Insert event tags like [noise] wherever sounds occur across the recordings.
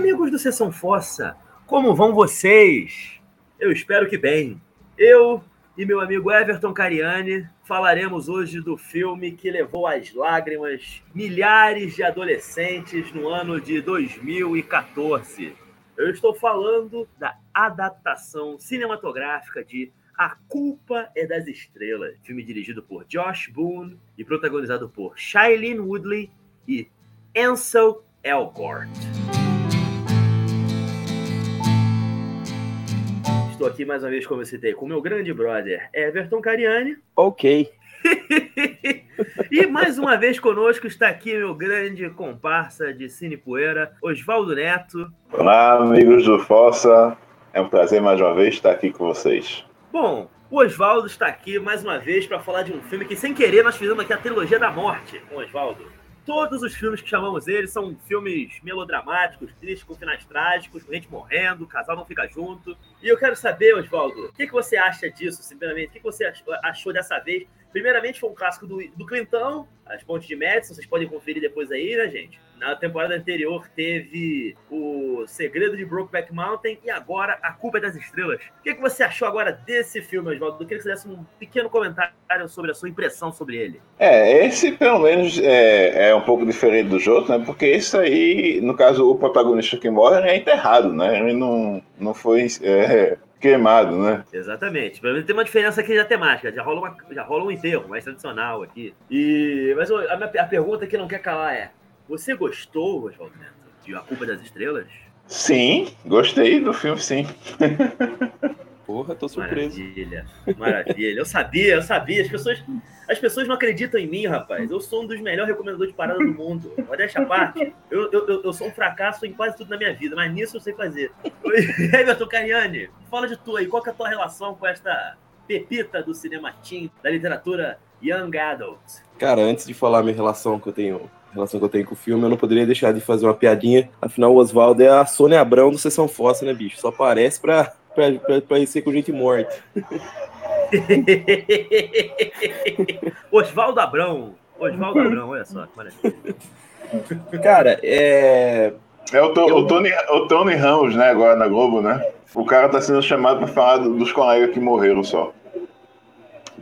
amigos do Sessão Fossa, como vão vocês? Eu espero que bem. Eu e meu amigo Everton Cariani falaremos hoje do filme que levou às lágrimas milhares de adolescentes no ano de 2014. Eu estou falando da adaptação cinematográfica de A Culpa é das Estrelas, filme dirigido por Josh Boone e protagonizado por Shailene Woodley e Ansel Elgort. Estou aqui mais uma vez, como eu citei, com meu grande brother Everton Cariani. Ok. [laughs] e mais uma vez conosco está aqui meu grande comparsa de Cine Poeira, Oswaldo Neto. Olá, amigos do Fossa. É um prazer mais uma vez estar aqui com vocês. Bom, o Oswaldo está aqui mais uma vez para falar de um filme que, sem querer, nós fizemos aqui a trilogia da morte com o Oswaldo. Todos os filmes que chamamos eles são filmes melodramáticos, tristes, com finais trágicos, com gente morrendo, o casal não fica junto. E eu quero saber, Oswaldo, o que, que você acha disso, simplesmente? O que, que você achou dessa vez? Primeiramente, foi um clássico do, do Clintão, As Pontes de Madison, vocês podem conferir depois aí, né, gente? Na temporada anterior teve o Segredo de Brokeback Mountain e agora A Culpa é das Estrelas. O que, que você achou agora desse filme, Oswaldo? Eu queria que você desse um pequeno comentário sobre a sua impressão sobre ele. É, esse pelo menos é, é um pouco diferente dos outros, né? Porque esse aí, no caso, o protagonista que morre é enterrado, né? Ele não, não foi é, queimado, né? Exatamente. Pelo menos tem uma diferença aqui da temática. Já rola, uma, já rola um enterro mais tradicional aqui. E, mas a, minha, a pergunta que não quer calar é: você gostou, Oswaldo Neto, de A Culpa das Estrelas? Sim, gostei do filme, sim. [laughs] Porra, tô surpreso. Maravilha, maravilha. Eu sabia, eu sabia. As pessoas, as pessoas não acreditam em mim, rapaz. Eu sou um dos melhores recomendadores de parada do mundo. Pode deixar parte. Eu, eu, eu sou um fracasso em quase tudo na minha vida, mas nisso eu sei fazer. [laughs] Everton Cariani, fala de tu aí. Qual é a tua relação com esta pepita do cinema teen, da literatura Young Adult? Cara, antes de falar a minha relação que eu tenho relação que eu tenho com o filme, eu não poderia deixar de fazer uma piadinha. Afinal, o Oswaldo é a Sônia Abrão do Sessão Fossa, né, bicho? Só aparece pra pra, pra, ser com gente morta. [laughs] Oswaldo Abrão. Oswaldo Abrão, olha só. Cara, é. É o, to, eu... o, Tony, o Tony Ramos, né, agora na Globo, né? O cara tá sendo chamado pra falar dos colegas que morreram só.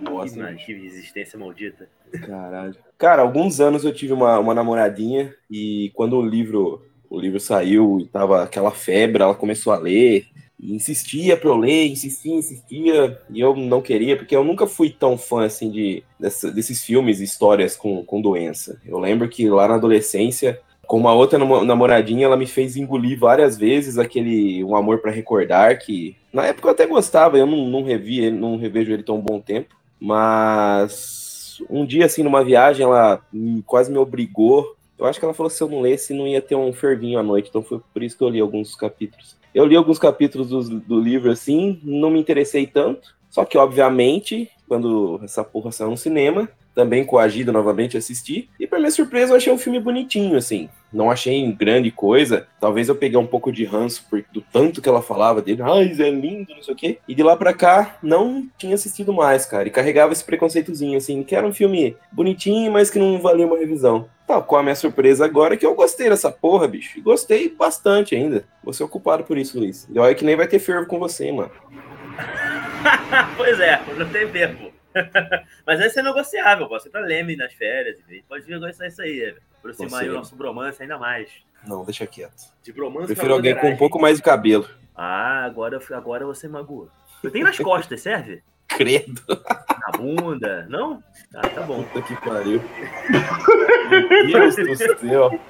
Nossa, que, que existência maldita. Caralho. Cara, alguns anos eu tive uma, uma namoradinha e quando o livro, o livro saiu e tava aquela febre, ela começou a ler e insistia pra eu ler, insistia, insistia, e eu não queria, porque eu nunca fui tão fã, assim, de, dessa, desses filmes e histórias com, com doença. Eu lembro que lá na adolescência, com uma outra namoradinha, ela me fez engolir várias vezes aquele Um Amor para Recordar, que na época eu até gostava, eu não, não revi ele, não revejo ele tão bom tempo, mas um dia, assim, numa viagem, ela quase me obrigou, eu acho que ela falou que se eu não lesse, não ia ter um fervinho à noite, então foi por isso que eu li alguns capítulos. Eu li alguns capítulos do, do livro assim, não me interessei tanto. Só que, obviamente, quando essa porra saiu no cinema, também coagido novamente assistir. E, para minha surpresa, eu achei um filme bonitinho, assim. Não achei grande coisa. Talvez eu peguei um pouco de ranço por, do tanto que ela falava dele. Ai, é lindo, não sei o quê. E de lá pra cá, não tinha assistido mais, cara. E carregava esse preconceitozinho, assim, que era um filme bonitinho, mas que não valia uma revisão. Tá, qual a minha surpresa agora que eu gostei dessa porra, bicho. E gostei bastante ainda. Vou ser ocupado por isso, Luiz. E olha que nem vai ter fervo com você, mano. [laughs] pois é, não tem tempo. [laughs] Mas esse é negociável, você tá leme nas férias, pode negociar isso aí, aproximar aí o nosso bromance ainda mais. Não, deixa quieto. De bromance Prefiro alguém com um pouco mais de cabelo. Ah, agora, agora você magoou. Eu tenho nas [laughs] costas, serve? Credo. Na bunda, não? Ah, tá bom. Puta que pariu. [laughs] Meu Deus do céu.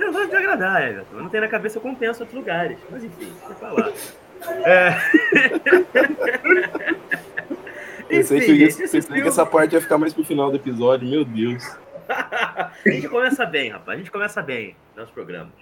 Eu vou te agradar, Everton. Eu não tenho na cabeça, eu compenso outros lugares. Mas enfim, eu falar. É... Pensei, que, isso, pensei filme... que essa parte ia ficar mais pro final do episódio, meu Deus. [laughs] a gente começa bem, rapaz. A gente começa bem nos programas.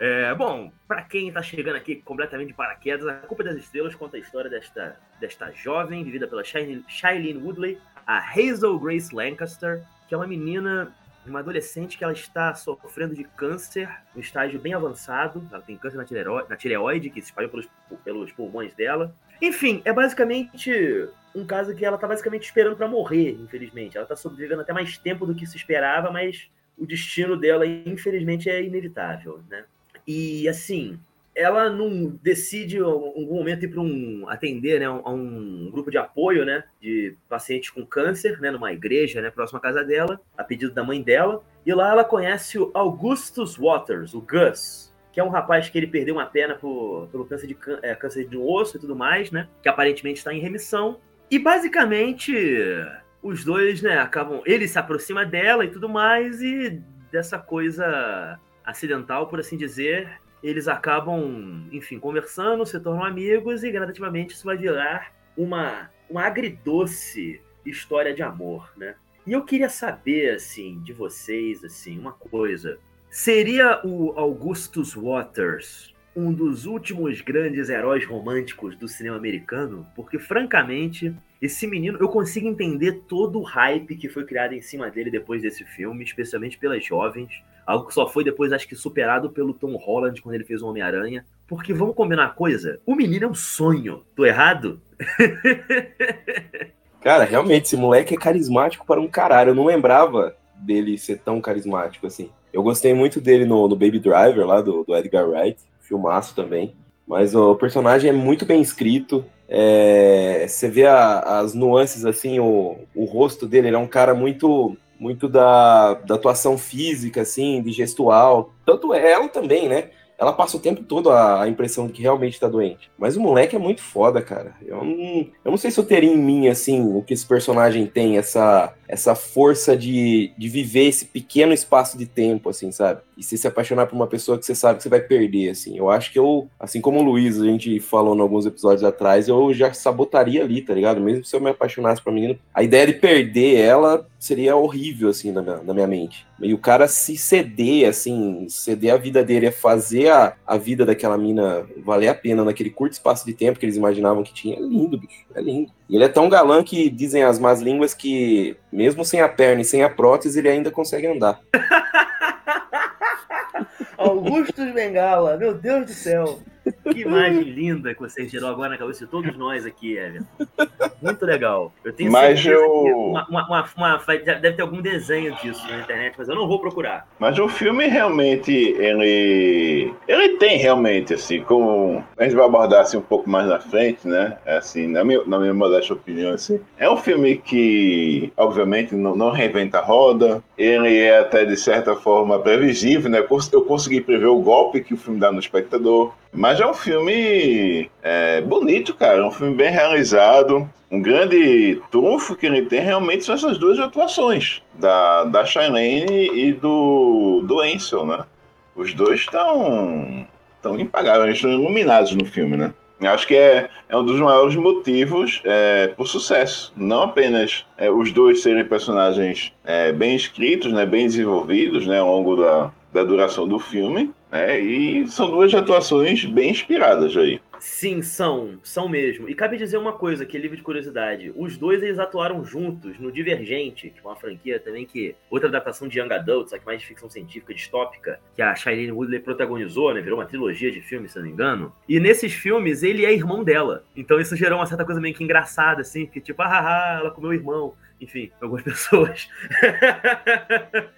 É, bom, para quem está chegando aqui completamente de paraquedas, a Culpa das Estrelas conta a história desta, desta jovem, vivida pela Shailene Woodley, a Hazel Grace Lancaster, que é uma menina, uma adolescente que ela está sofrendo de câncer no estágio bem avançado. Ela tem câncer na tireoide, na tireoide que se espalhou pelos, pelos pulmões dela. Enfim, é basicamente um caso que ela tá basicamente esperando para morrer, infelizmente. Ela tá sobrevivendo até mais tempo do que se esperava, mas o destino dela, infelizmente, é inevitável, né? E assim, ela não decide em algum momento ir para um atender, né, a um grupo de apoio, né, de pacientes com câncer, né, numa igreja, né, próxima à casa dela, a pedido da mãe dela. E lá ela conhece o Augustus Waters, o Gus, que é um rapaz que ele perdeu uma perna por, pelo câncer de, é, câncer de osso e tudo mais, né, que aparentemente está em remissão. E basicamente os dois, né, acabam, ele se aproxima dela e tudo mais e dessa coisa acidental, por assim dizer, eles acabam, enfim, conversando, se tornam amigos e gradativamente isso vai virar uma, uma agridoce história de amor, né? E eu queria saber, assim, de vocês, assim, uma coisa. Seria o Augustus Waters um dos últimos grandes heróis românticos do cinema americano? Porque, francamente, esse menino, eu consigo entender todo o hype que foi criado em cima dele depois desse filme, especialmente pelas jovens. Algo que só foi depois, acho que, superado pelo Tom Holland quando ele fez o Homem-Aranha. Porque vamos combinar coisa: o menino é um sonho. Tô errado? [laughs] Cara, realmente, esse moleque é carismático para um caralho. Eu não lembrava dele ser tão carismático assim. Eu gostei muito dele no, no Baby Driver, lá do, do Edgar Wright. Filmaço também. Mas o personagem é muito bem escrito. É, você vê a, as nuances, assim, o, o rosto dele, ele é um cara muito muito da, da atuação física, assim, de gestual. Tanto ela também, né? Ela passa o tempo todo a, a impressão de que realmente tá doente. Mas o moleque é muito foda, cara. Eu não, eu não sei se eu teria em mim, assim, o que esse personagem tem, essa, essa força de, de viver esse pequeno espaço de tempo, assim, sabe? E se se apaixonar por uma pessoa que você sabe que você vai perder, assim. Eu acho que eu, assim como o Luiz, a gente falou em alguns episódios atrás, eu já sabotaria ali, tá ligado? Mesmo se eu me apaixonasse por uma menina, a ideia de perder ela seria horrível, assim, na minha, na minha mente. E o cara se ceder, assim, ceder a vida dele a fazer a, a vida daquela mina valer a pena naquele curto espaço de tempo que eles imaginavam que tinha, é lindo, bicho. É lindo. E ele é tão galã que dizem as más línguas que, mesmo sem a perna e sem a prótese, ele ainda consegue andar. [laughs] Augustus Bengala, meu Deus do céu. Que imagem linda que você gerou agora na cabeça de todos nós aqui, Everton. Muito legal. Eu tenho mas certeza eu... que uma, uma, uma, deve ter algum desenho disso na internet, mas eu não vou procurar. Mas o filme realmente, ele, ele tem realmente, assim, como a gente vai abordar assim, um pouco mais na frente, né? Assim, na minha, na minha modesta opinião, assim, é um filme que, obviamente, não, não reinventa a roda, ele é até, de certa forma, previsível, né? Eu consegui prever o golpe que o filme dá no espectador, mas é um filme é, bonito, cara. É um filme bem realizado. Um grande trunfo que ele tem realmente são essas duas atuações, da, da Shailene e do, do Ansel, né? Os dois estão tão impagáveis, estão iluminados no filme, né? Acho que é, é um dos maiores motivos é, por sucesso. Não apenas é, os dois serem personagens é, bem escritos, né, bem desenvolvidos né, ao longo da, da duração do filme, né? E são duas atuações bem inspiradas aí. Sim, são, são mesmo. E cabe dizer uma coisa, que é livre de curiosidade. Os dois eles atuaram juntos no Divergente, que é uma franquia também que outra adaptação de Young Adult, só que mais de ficção científica distópica, que a Shailene Woodley protagonizou, né? Virou uma trilogia de filmes, se não me engano. E nesses filmes ele é irmão dela. Então isso gerou uma certa coisa meio que engraçada assim, que tipo, ah, ela comeu o irmão enfim, algumas [laughs] pessoas.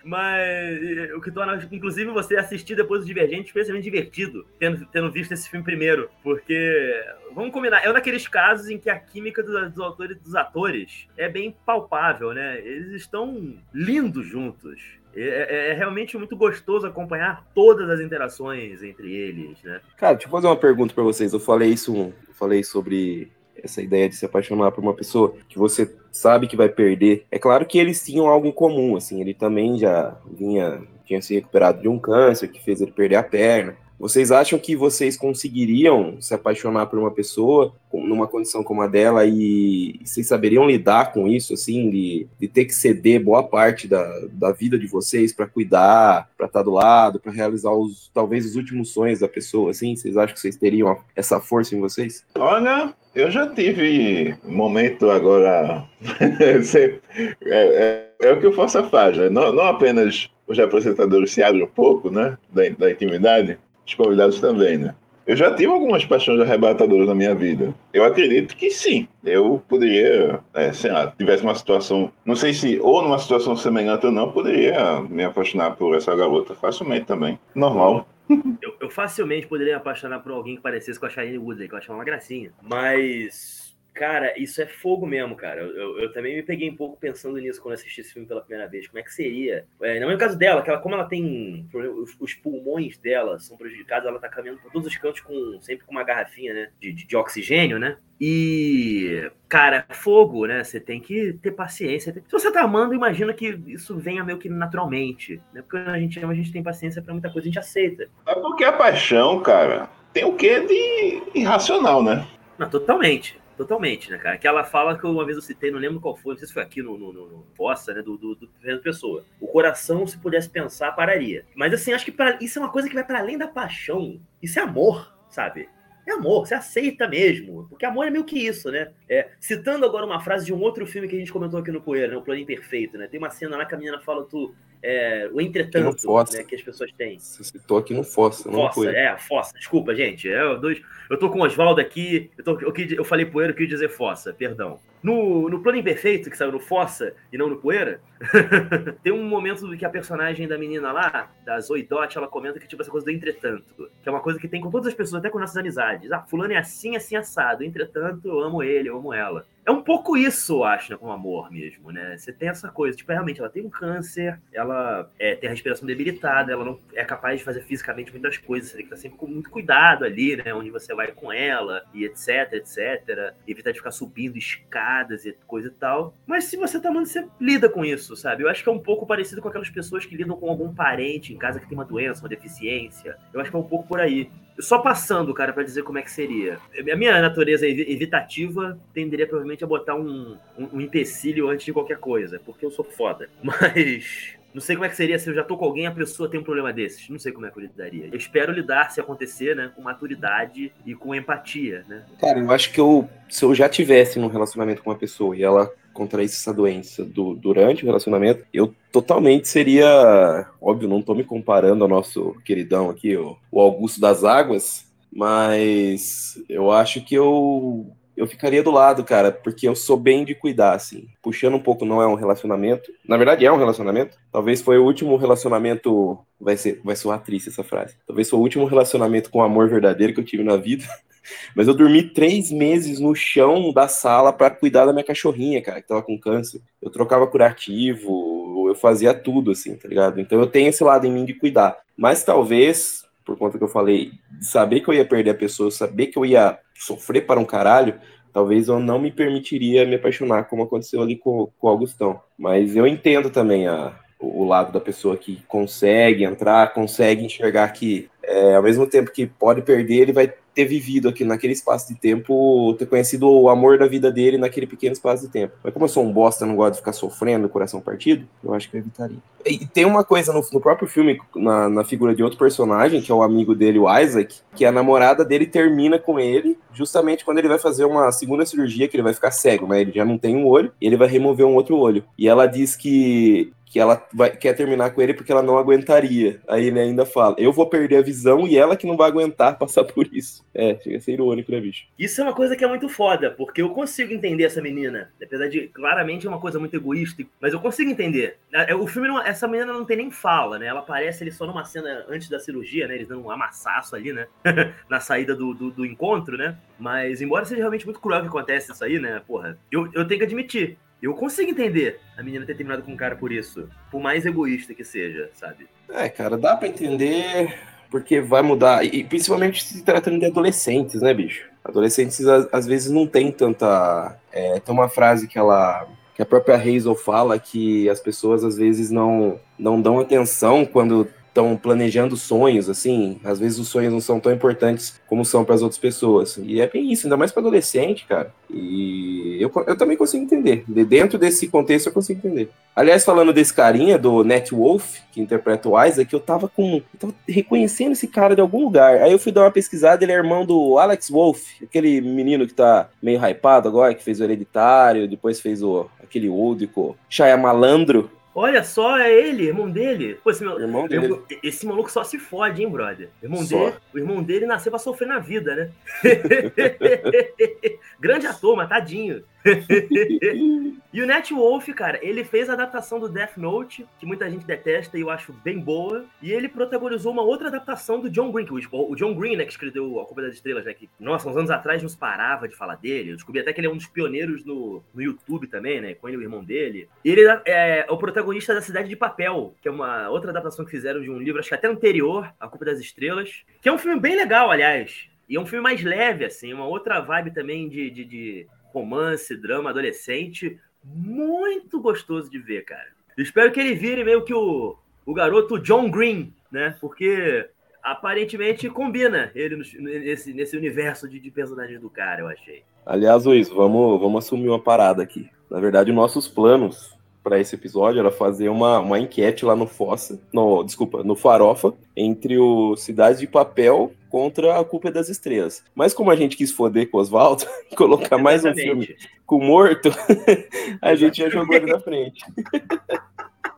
Mas o que torna, inclusive, você assistir depois do Divergente especialmente divertido, tendo, tendo visto esse filme primeiro. Porque, vamos combinar, é um daqueles casos em que a química dos, dos autores dos atores é bem palpável, né? Eles estão lindos juntos. É, é, é, realmente muito gostoso acompanhar todas as interações entre eles, né? Cara, deixa eu fazer uma pergunta para vocês. Eu falei isso, falei sobre essa ideia de se apaixonar por uma pessoa que você sabe que vai perder. É claro que eles tinham algo em comum, assim, ele também já vinha, tinha se recuperado de um câncer que fez ele perder a perna. Vocês acham que vocês conseguiriam se apaixonar por uma pessoa numa condição como a dela e vocês saberiam lidar com isso, assim, de, de ter que ceder boa parte da, da vida de vocês para cuidar, para estar tá do lado, para realizar os talvez os últimos sonhos da pessoa, assim? Vocês acham que vocês teriam essa força em vocês? Olha, eu já tive momento agora. [laughs] é, é, é, o que o Força faz, né? não, não apenas os apresentadores se abrem um pouco né, da, da intimidade, os convidados também, né? Eu já tive algumas paixões arrebatadoras na minha vida. Eu acredito que sim. Eu poderia, é, sei lá, tivesse uma situação, não sei se ou numa situação semelhante ou não, poderia me apaixonar por essa garota facilmente também. Normal. Eu, eu, eu facilmente poderia me apaixonar por alguém que parecesse com a Shailene Woodley, que eu achava uma gracinha. Mas Cara, isso é fogo mesmo, cara. Eu, eu, eu, também me peguei um pouco pensando nisso quando assisti esse filme pela primeira vez. Como é que seria? É, não é o caso dela, que ela, como ela tem. Os, os, pulmões dela são prejudicados, ela tá caminhando por todos os cantos com, sempre com uma garrafinha, né? De, de, de oxigênio, né? E, cara, fogo, né? Você tem que ter paciência. Se você tá amando, imagina que isso venha meio que naturalmente. Né? Porque a gente ama, a gente tem paciência para muita coisa, a gente aceita. É porque a paixão, cara, tem o quê de irracional, né? Não, totalmente. Totalmente, né, cara? Que ela fala que uma vez eu citei, não lembro qual foi, não sei se foi aqui no, no, no Fossa, né, do, do, do Fernando Pessoa. O coração, se pudesse pensar, pararia. Mas assim, acho que pra, isso é uma coisa que vai para além da paixão. Isso é amor, sabe? É amor, você aceita mesmo. Porque amor é meio que isso, né? É, citando agora uma frase de um outro filme que a gente comentou aqui no Poeira, né? O Plano Imperfeito, né? Tem uma cena lá que a menina fala, tu, é, o entretanto né, que as pessoas têm. Você citou aqui no Fossa, não Fossa, é, Fossa. Desculpa, gente. É, dois, eu tô com o Oswaldo aqui. Eu, tô, eu, eu falei poeira, eu quis dizer Fossa, perdão. No, no Plano Imperfeito, que saiu no Fossa e não no Poeira, [laughs] tem um momento que a personagem da menina lá, da Zoe Dot, ela comenta que tipo essa coisa do entretanto, que é uma coisa que tem com todas as pessoas, até com nossas amizades. Ah, fulano é assim, assim, assado. Entretanto, eu amo ele, eu amo ela. É um pouco isso, eu acho, né, com o amor mesmo, né? Você tem essa coisa, tipo, realmente, ela tem um câncer, ela é, tem a respiração debilitada, ela não é capaz de fazer fisicamente muitas coisas, você tem que estar sempre com muito cuidado ali, né? Onde você vai com ela, e etc, etc. Evitar de ficar subindo escadas e coisa e tal. Mas se você tá amando, você lida com isso, sabe? Eu acho que é um pouco parecido com aquelas pessoas que lidam com algum parente em casa que tem uma doença, uma deficiência. Eu acho que é um pouco por aí. Só passando, cara, para dizer como é que seria. A minha natureza evitativa tenderia provavelmente a botar um, um, um empecilho antes de qualquer coisa, porque eu sou foda. [laughs] Mas não sei como é que seria se eu já tô com alguém a pessoa tem um problema desses. Não sei como é que eu lidaria. Eu espero lidar, se acontecer, né, com maturidade e com empatia, né? Cara, eu acho que eu, se eu já tivesse num relacionamento com uma pessoa e ela contraísse essa doença do, durante o relacionamento, eu totalmente seria. Óbvio, não tô me comparando ao nosso queridão aqui, o, o Augusto das Águas, mas eu acho que eu eu ficaria do lado, cara, porque eu sou bem de cuidar, assim. Puxando um pouco, não é um relacionamento. Na verdade, é um relacionamento. Talvez foi o último relacionamento. Vai ser, vai soar triste essa frase. Talvez foi o último relacionamento com amor verdadeiro que eu tive na vida. [laughs] Mas eu dormi três meses no chão da sala para cuidar da minha cachorrinha, cara, que tava com câncer. Eu trocava curativo, eu fazia tudo, assim, tá ligado? Então eu tenho esse lado em mim de cuidar. Mas talvez, por conta que eu falei, saber que eu ia perder a pessoa, saber que eu ia sofrer para um caralho, talvez eu não me permitiria me apaixonar, como aconteceu ali com, com o Augustão. Mas eu entendo também a, o lado da pessoa que consegue entrar, consegue enxergar que, é, ao mesmo tempo que pode perder, ele vai ter vivido aqui naquele espaço de tempo, ter conhecido o amor da vida dele naquele pequeno espaço de tempo. Mas como eu sou um bosta, não gosto de ficar sofrendo, coração partido, eu acho que eu evitaria. E tem uma coisa no, no próprio filme, na, na, figura de outro personagem, que é o amigo dele, o Isaac, que a namorada dele termina com ele justamente quando ele vai fazer uma segunda cirurgia, que ele vai ficar cego, né? Ele já não tem um olho, e ele vai remover um outro olho. E ela diz que que ela vai, quer terminar com ele porque ela não aguentaria. Aí ele ainda fala: Eu vou perder a visão e ela que não vai aguentar passar por isso. É, chega a ser irônico, né, bicho? Isso é uma coisa que é muito foda, porque eu consigo entender essa menina. Apesar de, claramente, é uma coisa muito egoísta, mas eu consigo entender. É, o filme, não, essa menina não tem nem fala, né? Ela aparece ali só numa cena antes da cirurgia, né? Eles dão um amassaço ali, né? [laughs] Na saída do, do, do encontro, né? Mas, embora seja realmente muito cruel que acontece isso aí, né? Porra, eu, eu tenho que admitir eu consigo entender a menina ter terminado com um cara por isso. Por mais egoísta que seja, sabe? É, cara, dá para entender porque vai mudar. E principalmente se tratando de adolescentes, né, bicho? Adolescentes às vezes não tem tanta. É, tem uma frase que ela. que a própria Hazel fala que as pessoas às vezes não, não dão atenção quando estão planejando sonhos, assim, às vezes os sonhos não são tão importantes como são para as outras pessoas. E é bem isso, ainda mais para adolescente, cara. E eu, eu também consigo entender. De dentro desse contexto eu consigo entender. Aliás, falando desse carinha do Net Wolf, que interpreta o Isaac, eu tava com. Eu tava reconhecendo esse cara de algum lugar. Aí eu fui dar uma pesquisada, ele é irmão do Alex Wolf, aquele menino que tá meio hypado agora, que fez o Hereditário, depois fez o aquele Údico, Chaya Malandro. Olha só, é ele, irmão dele. Pô, esse, meu, irmão dele. esse maluco só se fode, hein, brother? Irmão dele, o irmão dele nasceu pra sofrer na vida, né? [laughs] Grande ator, mas tadinho. [laughs] e o Nat Wolf, cara, ele fez a adaptação do Death Note, que muita gente detesta e eu acho bem boa. E ele protagonizou uma outra adaptação do John Green, que o, John Green, né, que escreveu A Culpa das Estrelas, né, que, nossa, uns anos atrás não se parava de falar dele. Eu descobri até que ele é um dos pioneiros no, no YouTube também, né, com ele o irmão dele. Ele é, é o protagonista da Cidade de Papel, que é uma outra adaptação que fizeram de um livro, acho que até anterior, A Culpa das Estrelas, que é um filme bem legal, aliás. E é um filme mais leve, assim, uma outra vibe também de, de, de romance, drama, adolescente. Muito gostoso de ver, cara. espero que ele vire meio que o, o garoto John Green, né? Porque aparentemente combina ele nesse, nesse universo de, de personagens do cara, eu achei. Aliás, Luiz, vamos, vamos assumir uma parada aqui. Na verdade, nossos planos para esse episódio era fazer uma, uma enquete lá no Fossa, no, desculpa, no Farofa, entre o Cidade de Papel contra a Culpa das Estrelas. Mas como a gente quis foder com o Oswaldo, [laughs] colocar mais um filme com morto, [laughs] a gente já jogou ele na frente.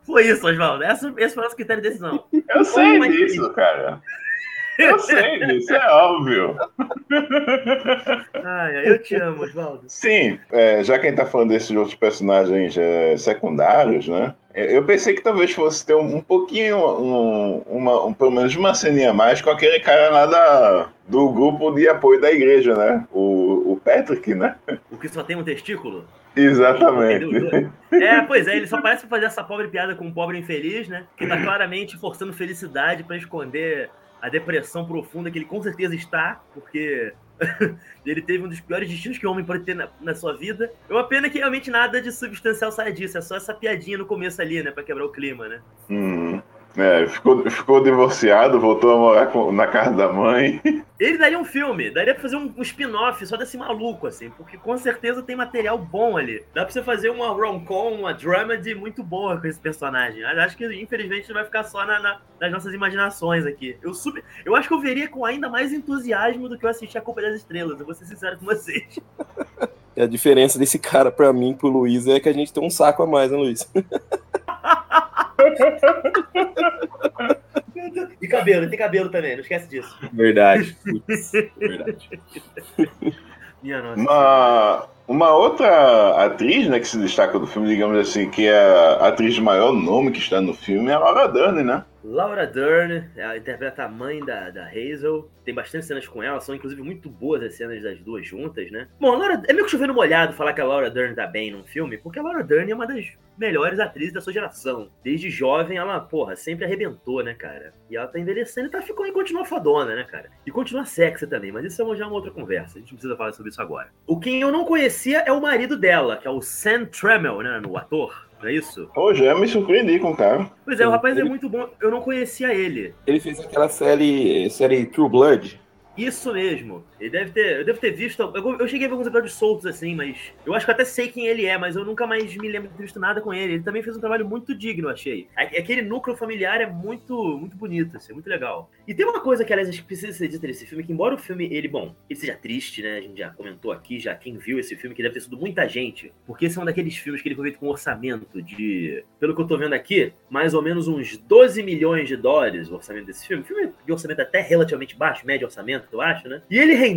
Foi isso, Oswaldo. Esse, esse foi o nosso critério de decisão. Eu sei disso, cara. Eu sei disso, é óbvio. Ai, eu te amo, Oswaldo. Sim, é, já que a gente tá falando desses outros personagens é, secundários, né? É, eu pensei que talvez fosse ter um, um pouquinho, um, uma, um, pelo menos uma ceninha a mais com aquele cara lá da, do grupo de apoio da igreja, né? O, o Patrick, né? O que só tem um testículo? Exatamente. É, pois é, ele só parece fazer essa pobre piada com um pobre infeliz, né? Que tá claramente forçando felicidade para esconder a depressão profunda que ele com certeza está, porque [laughs] ele teve um dos piores destinos que o homem pode ter na, na, sua vida. É uma pena que realmente nada de substancial sai disso, é só essa piadinha no começo ali, né, pra quebrar o clima, né? Uhum. É, ficou, ficou divorciado, voltou a morar com, na casa da mãe. Ele daria um filme, daria pra fazer um, um spin-off só desse maluco, assim, porque com certeza tem material bom ali. Dá pra você fazer uma rom-com, uma dramedy muito boa com esse personagem. Acho que, infelizmente, vai ficar só na, na, nas nossas imaginações aqui. Eu, super, eu acho que eu veria com ainda mais entusiasmo do que eu assisti A Culpa das Estrelas, eu vou ser sincero com vocês. [laughs] a diferença desse cara pra mim, pro Luiz, é que a gente tem um saco a mais, né, Luiz? [laughs] E cabelo, tem cabelo também, não esquece disso. Verdade. [laughs] verdade. Minha nossa. Uma, uma outra atriz né, que se destaca do filme, digamos assim, que é a atriz de maior nome que está no filme, é a Laura Dern, né? Laura Dern, ela interpreta a mãe da, da Hazel. Tem bastante cenas com ela, são inclusive muito boas as cenas das duas juntas, né? Bom, Laura, é meio que chovendo molhado falar que a Laura Dern tá bem num filme, porque a Laura Dern é uma das melhores atrizes da sua geração. Desde jovem, ela, porra, sempre arrebentou, né, cara? E ela tá envelhecendo e tá ficando e continua fodona, né, cara? E continua sexy também, mas isso é já uma outra conversa. A gente não precisa falar sobre isso agora. O quem eu não conhecia é o marido dela, que é o Sam Tremel, né, no ator. Não é isso? Hoje eu me surpreendi com o cara. Pois é, o rapaz é muito bom. Eu não conhecia ele. Ele fez aquela série, série True Blood. Isso mesmo. Ele deve ter. Eu devo ter visto. Eu, eu cheguei a ver alguns episódios soltos assim, mas. Eu acho que até sei quem ele é, mas eu nunca mais me lembro de ter visto nada com ele. Ele também fez um trabalho muito digno, achei. Aquele núcleo familiar é muito, muito bonito, assim, muito legal. E tem uma coisa que, aliás, precisa ser dita nesse filme, que embora o filme, ele, bom, ele seja triste, né? A gente já comentou aqui, já quem viu esse filme, que deve ter sido muita gente. Porque esse é um daqueles filmes que ele foi feito com orçamento de. Pelo que eu tô vendo aqui, mais ou menos uns 12 milhões de dólares o orçamento desse filme. filme de orçamento até relativamente baixo, médio orçamento, eu acho, né? E ele rendeu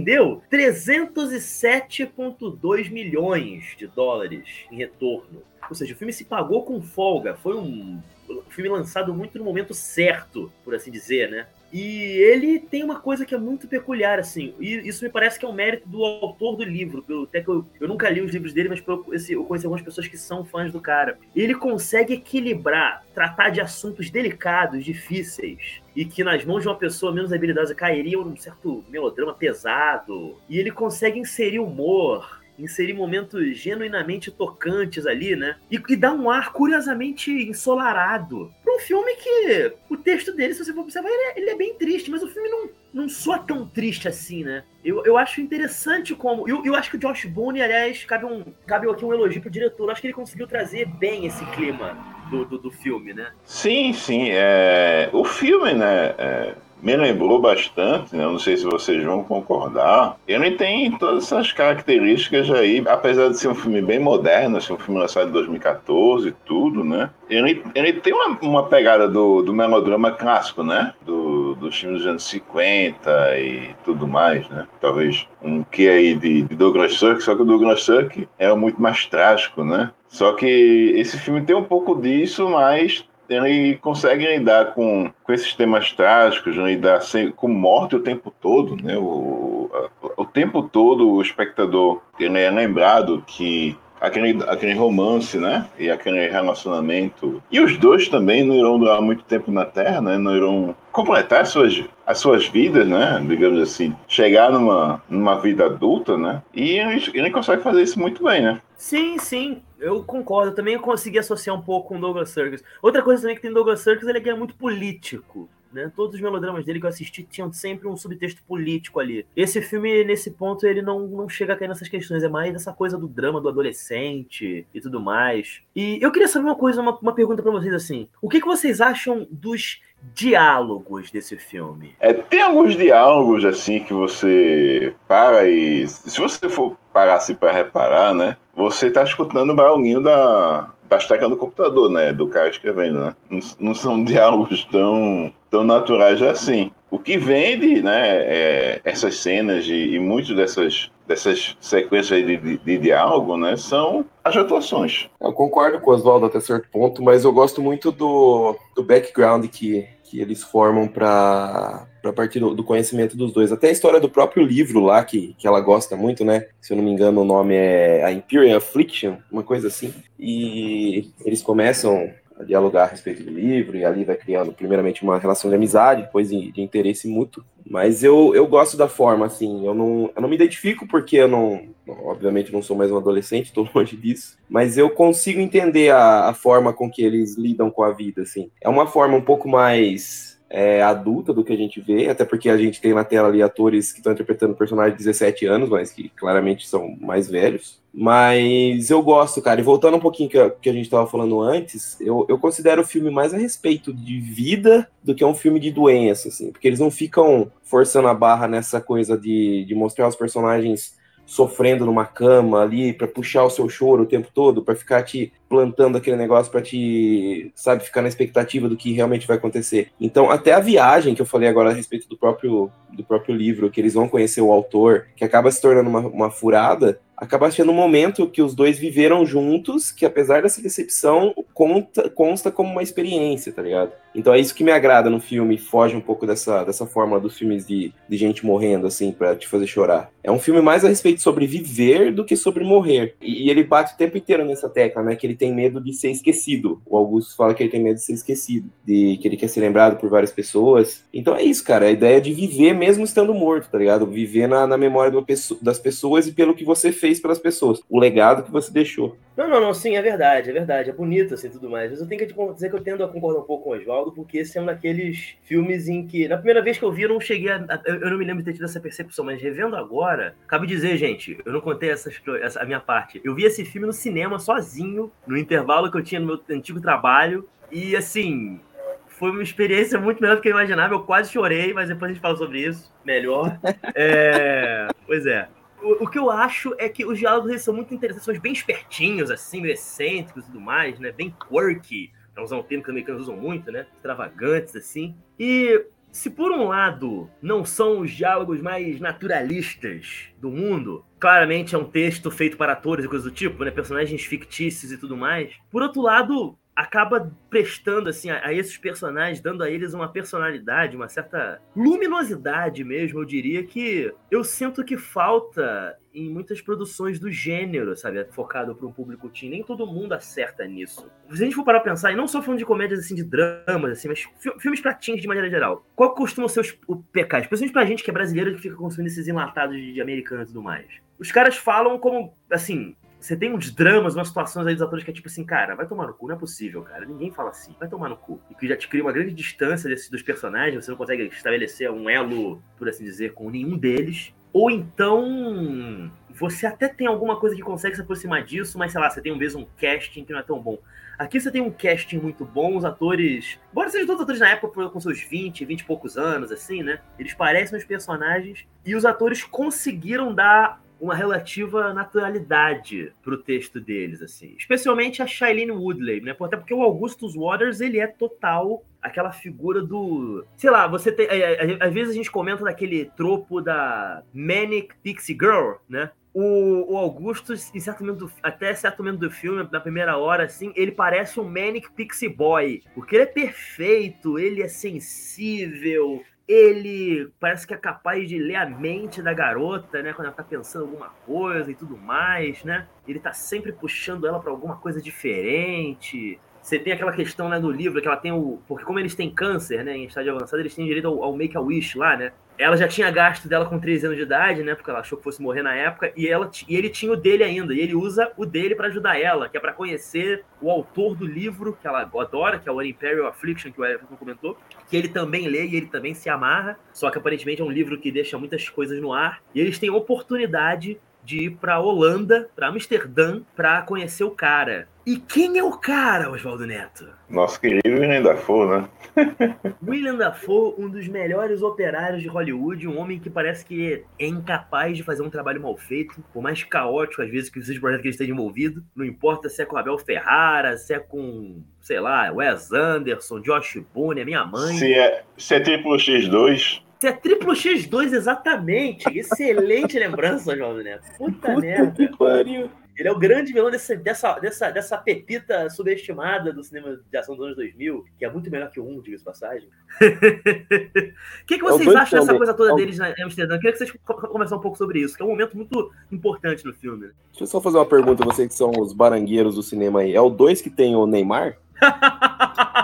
307,2 milhões de dólares em retorno. Ou seja, o filme se pagou com folga. Foi um filme lançado muito no momento certo, por assim dizer, né? E ele tem uma coisa que é muito peculiar, assim, e isso me parece que é um mérito do autor do livro. Pelo, até que eu, eu nunca li os livros dele, mas esse, eu conheci algumas pessoas que são fãs do cara. Ele consegue equilibrar, tratar de assuntos delicados, difíceis, e que nas mãos de uma pessoa menos habilidosa cairiam num certo melodrama pesado. E ele consegue inserir humor, inserir momentos genuinamente tocantes ali, né? E, e dar um ar curiosamente ensolarado. Pra um filme que o texto dele, se você for observar, ele é, ele é bem triste, mas o filme não, não soa tão triste assim, né? Eu, eu acho interessante como. Eu, eu acho que o Josh Boone, aliás, cabe, um, cabe aqui um elogio pro diretor. Eu acho que ele conseguiu trazer bem esse clima do, do, do filme, né? Sim, sim. É... O filme, né? É me lembrou bastante, né? não sei se vocês vão concordar. Ele tem todas essas características aí, apesar de ser um filme bem moderno, ser um filme lançado em 2014 e tudo, né? Ele, ele tem uma, uma pegada do, do melodrama clássico, né? Do, dos filmes dos anos 50 e tudo mais, né? Talvez um que aí de, de Douglas Sirk, só que o Douglas Sirk é muito mais trágico, né? Só que esse filme tem um pouco disso, mas ele consegue lidar com, com esses temas trágicos, né, lidar sem, com morte o tempo todo, né? O, o tempo todo o espectador ele é lembrado que aquele, aquele romance, né? E aquele relacionamento. E os dois também não irão durar muito tempo na Terra, né? Não irão completar as suas, as suas vidas, né? Digamos assim, chegar numa, numa vida adulta, né? E ele, ele consegue fazer isso muito bem, né? Sim, sim, eu concordo. Eu também consegui associar um pouco com o Douglas Sirkis. Outra coisa também que tem Douglas Sirkis, ele é, é muito político. Né? Todos os melodramas dele que eu assisti tinham sempre um subtexto político ali. Esse filme, nesse ponto, ele não, não chega a cair nessas questões. É mais essa coisa do drama do adolescente e tudo mais. E eu queria saber uma coisa, uma, uma pergunta para vocês assim. O que, que vocês acham dos diálogos desse filme? É, tem alguns diálogos assim que você para e se você for parar assim para reparar, né? Você tá escutando o barulhinho da das teclas do computador, né? Do cara escrevendo, né? Não, não são [laughs] diálogos tão tão naturais assim. O que vende, né, é, essas cenas e muitas dessas, dessas sequências de, de, de, diálogo, né, são as atuações. Eu concordo com o Oswaldo até certo ponto, mas eu gosto muito do, do background que, que eles formam para para partir do, do, conhecimento dos dois. Até a história do próprio livro lá, que, que ela gosta muito, né? Se eu não me engano, o nome é A Imperial Affliction, uma coisa assim. E eles começam dialogar a respeito do livro, e ali vai criando, primeiramente, uma relação de amizade, depois de, de, interesse mútuo. Mas eu, eu gosto da forma, assim, eu não, eu não me identifico porque eu não, obviamente, não sou mais um adolescente, [laughs] estou longe disso, mas eu consigo entender a, a forma com que eles lidam com a vida, assim. É uma forma um pouco mais é, adulta do que a gente vê, até porque a gente tem na tela ali atores que estão interpretando personagens de 17 anos, mas que claramente são mais velhos. Mas eu gosto, cara. E voltando um pouquinho que a, que a gente estava falando antes, eu, eu considero o filme mais a respeito de vida do que um filme de doença, assim, porque eles não ficam forçando a barra nessa coisa de, de mostrar os personagens sofrendo numa cama ali para puxar o seu choro o tempo todo, para ficar te plantando aquele negócio para te, sabe, ficar na expectativa do que realmente vai acontecer. Então, até a viagem que eu falei agora a respeito do próprio do próprio livro, que eles vão conhecer o autor, que acaba se tornando uma, uma furada, acaba sendo um momento que os dois viveram juntos, que apesar dessa decepção, conta, consta como uma experiência, tá ligado? Então é isso que me agrada no filme, foge um pouco dessa, dessa forma dos filmes de, de gente morrendo, assim, para te fazer chorar. É um filme mais a respeito sobre viver do que sobre morrer. E, e, ele bate o tempo inteiro nessa tecla, né? Que ele tem medo de ser esquecido. O Augusto fala que ele tem medo de ser esquecido, de que ele quer ser lembrado por várias pessoas. Então é isso, cara. A ideia de viver mesmo estando morto, tá ligado? Viver na, na memória pessoa, das pessoas e pelo que você fez pelas pessoas, o legado que você deixou. Não, não, não, sim, é verdade, é verdade, é bonito assim tudo mais. Mas eu tenho que dizer que eu tendo a concordar um pouco com o Oswaldo, porque esse é um daqueles filmes em que, na primeira vez que eu vi, eu não cheguei a. Eu não me lembro de ter tido essa percepção, mas revendo agora, cabe dizer, gente, eu não contei essa, essa a minha parte. Eu vi esse filme no cinema sozinho, no intervalo que eu tinha no meu antigo trabalho, e assim, foi uma experiência muito melhor do que eu imaginava. Eu quase chorei, mas depois a gente fala sobre isso melhor. [laughs] É, pois é o, que eu acho é que os diálogos eles são muito interessantes, são bem espertinhos, assim, meio excêntricos e tudo mais, né? Bem quirky, pra usar um termo que os americanos usam muito, né? Extravagantes, assim. E se por um lado não são os diálogos mais naturalistas do mundo, claramente é um texto feito para atores e coisas do tipo, né? Personagens fictícios e tudo mais. Por outro lado, acaba prestando assim a, a, esses personagens, dando a eles uma personalidade, uma certa luminosidade mesmo, eu diria que eu sinto que falta em muitas produções do gênero, sabe, focado para um público teen. Nem todo mundo acerta nisso. Se a gente for parar pra pensar, e não só falando de comédias assim, de dramas, assim, mas filmes pra teens de maneira geral, qual costumam ser os pecados? Principalmente pra gente que é brasileiro que fica consumindo esses enlatados de, de americano e tudo mais. Os caras falam como, assim, você tem uns dramas, umas situações aí dos atores que é tipo assim, cara, vai tomar no cu, não é possível, cara. Ninguém fala assim, vai tomar no cu. E que já te cria uma grande distância desses dos personagens, você não consegue estabelecer um elo, por assim dizer, com nenhum deles. Ou então você até tem alguma coisa que consegue se aproximar disso, mas sei lá, você tem um vez um casting que não é tão bom. Aqui você tem um casting muito bom, os atores. Embora sejam todos atores na época com seus 20, 20 e poucos anos, assim, né? Eles parecem os personagens. E os atores conseguiram dar uma relativa naturalidade pro texto deles, assim. Especialmente a Shailene Woodley, né? Até porque o Augustus Waters, ele é total aquela figura do. Sei lá, você tem. É, é, às vezes a gente comenta daquele tropo da Manic Pixie Girl, né? O, o Augustus, em certo momento, até certo momento do filme, na primeira hora, assim, ele parece um Manic Pixie Boy. Porque ele é perfeito, ele é sensível, ele parece que é capaz de ler a mente da garota, né? Quando ela tá pensando alguma coisa e tudo mais, né? Ele tá sempre puxando ela para alguma coisa diferente. Você tem aquela questão né, no livro que ela tem o. Porque como eles têm câncer, né? Em estágio avançado, eles têm direito ao, ao Make-A-Wish lá, né? Ela já tinha gasto dela com 13 anos de idade, né? Porque ela achou que fosse morrer na época, e, ela, e ele tinha o dele ainda, e ele usa o dele para ajudar ela, que é para conhecer o autor do livro que ela adora, que é o Imperial Affliction, que o Everton comentou, que ele também lê e ele também se amarra, só que aparentemente é um livro que deixa muitas coisas no ar, e eles têm oportunidade de ir para Holanda, para Amsterdã, para conhecer o cara. E quem é o cara, Oswaldo Neto? Nosso querido William Dafoe, né? [laughs] William Dafoe, um dos melhores operários de Hollywood, um homem que parece que é incapaz de fazer um trabalho mal feito, por mais caótico às vezes que seja o projeto que ele esteja envolvido. Não importa se é com Abel Ferrara, se é com, sei lá, Wes Anderson, Josh Boone, a minha mãe. Se é, se é triplo X2, se é triplo X2, exatamente. Excelente lembrança, João Neto. Puta, Puta merda. Que pariu. Ele é o grande vilão desse, dessa, dessa, dessa pepita subestimada do cinema de ação dos anos 2000, que é muito melhor que o 1, diga-se passagem. [laughs] O que, que vocês é acham dessa coisa toda é deles na Amsterdã? Eu queria que vocês conversem um pouco sobre isso, que é um momento muito importante no filme. Deixa eu só fazer uma pergunta, vocês que são os barangueiros do cinema aí. É o 2 que tem o Neymar? [laughs]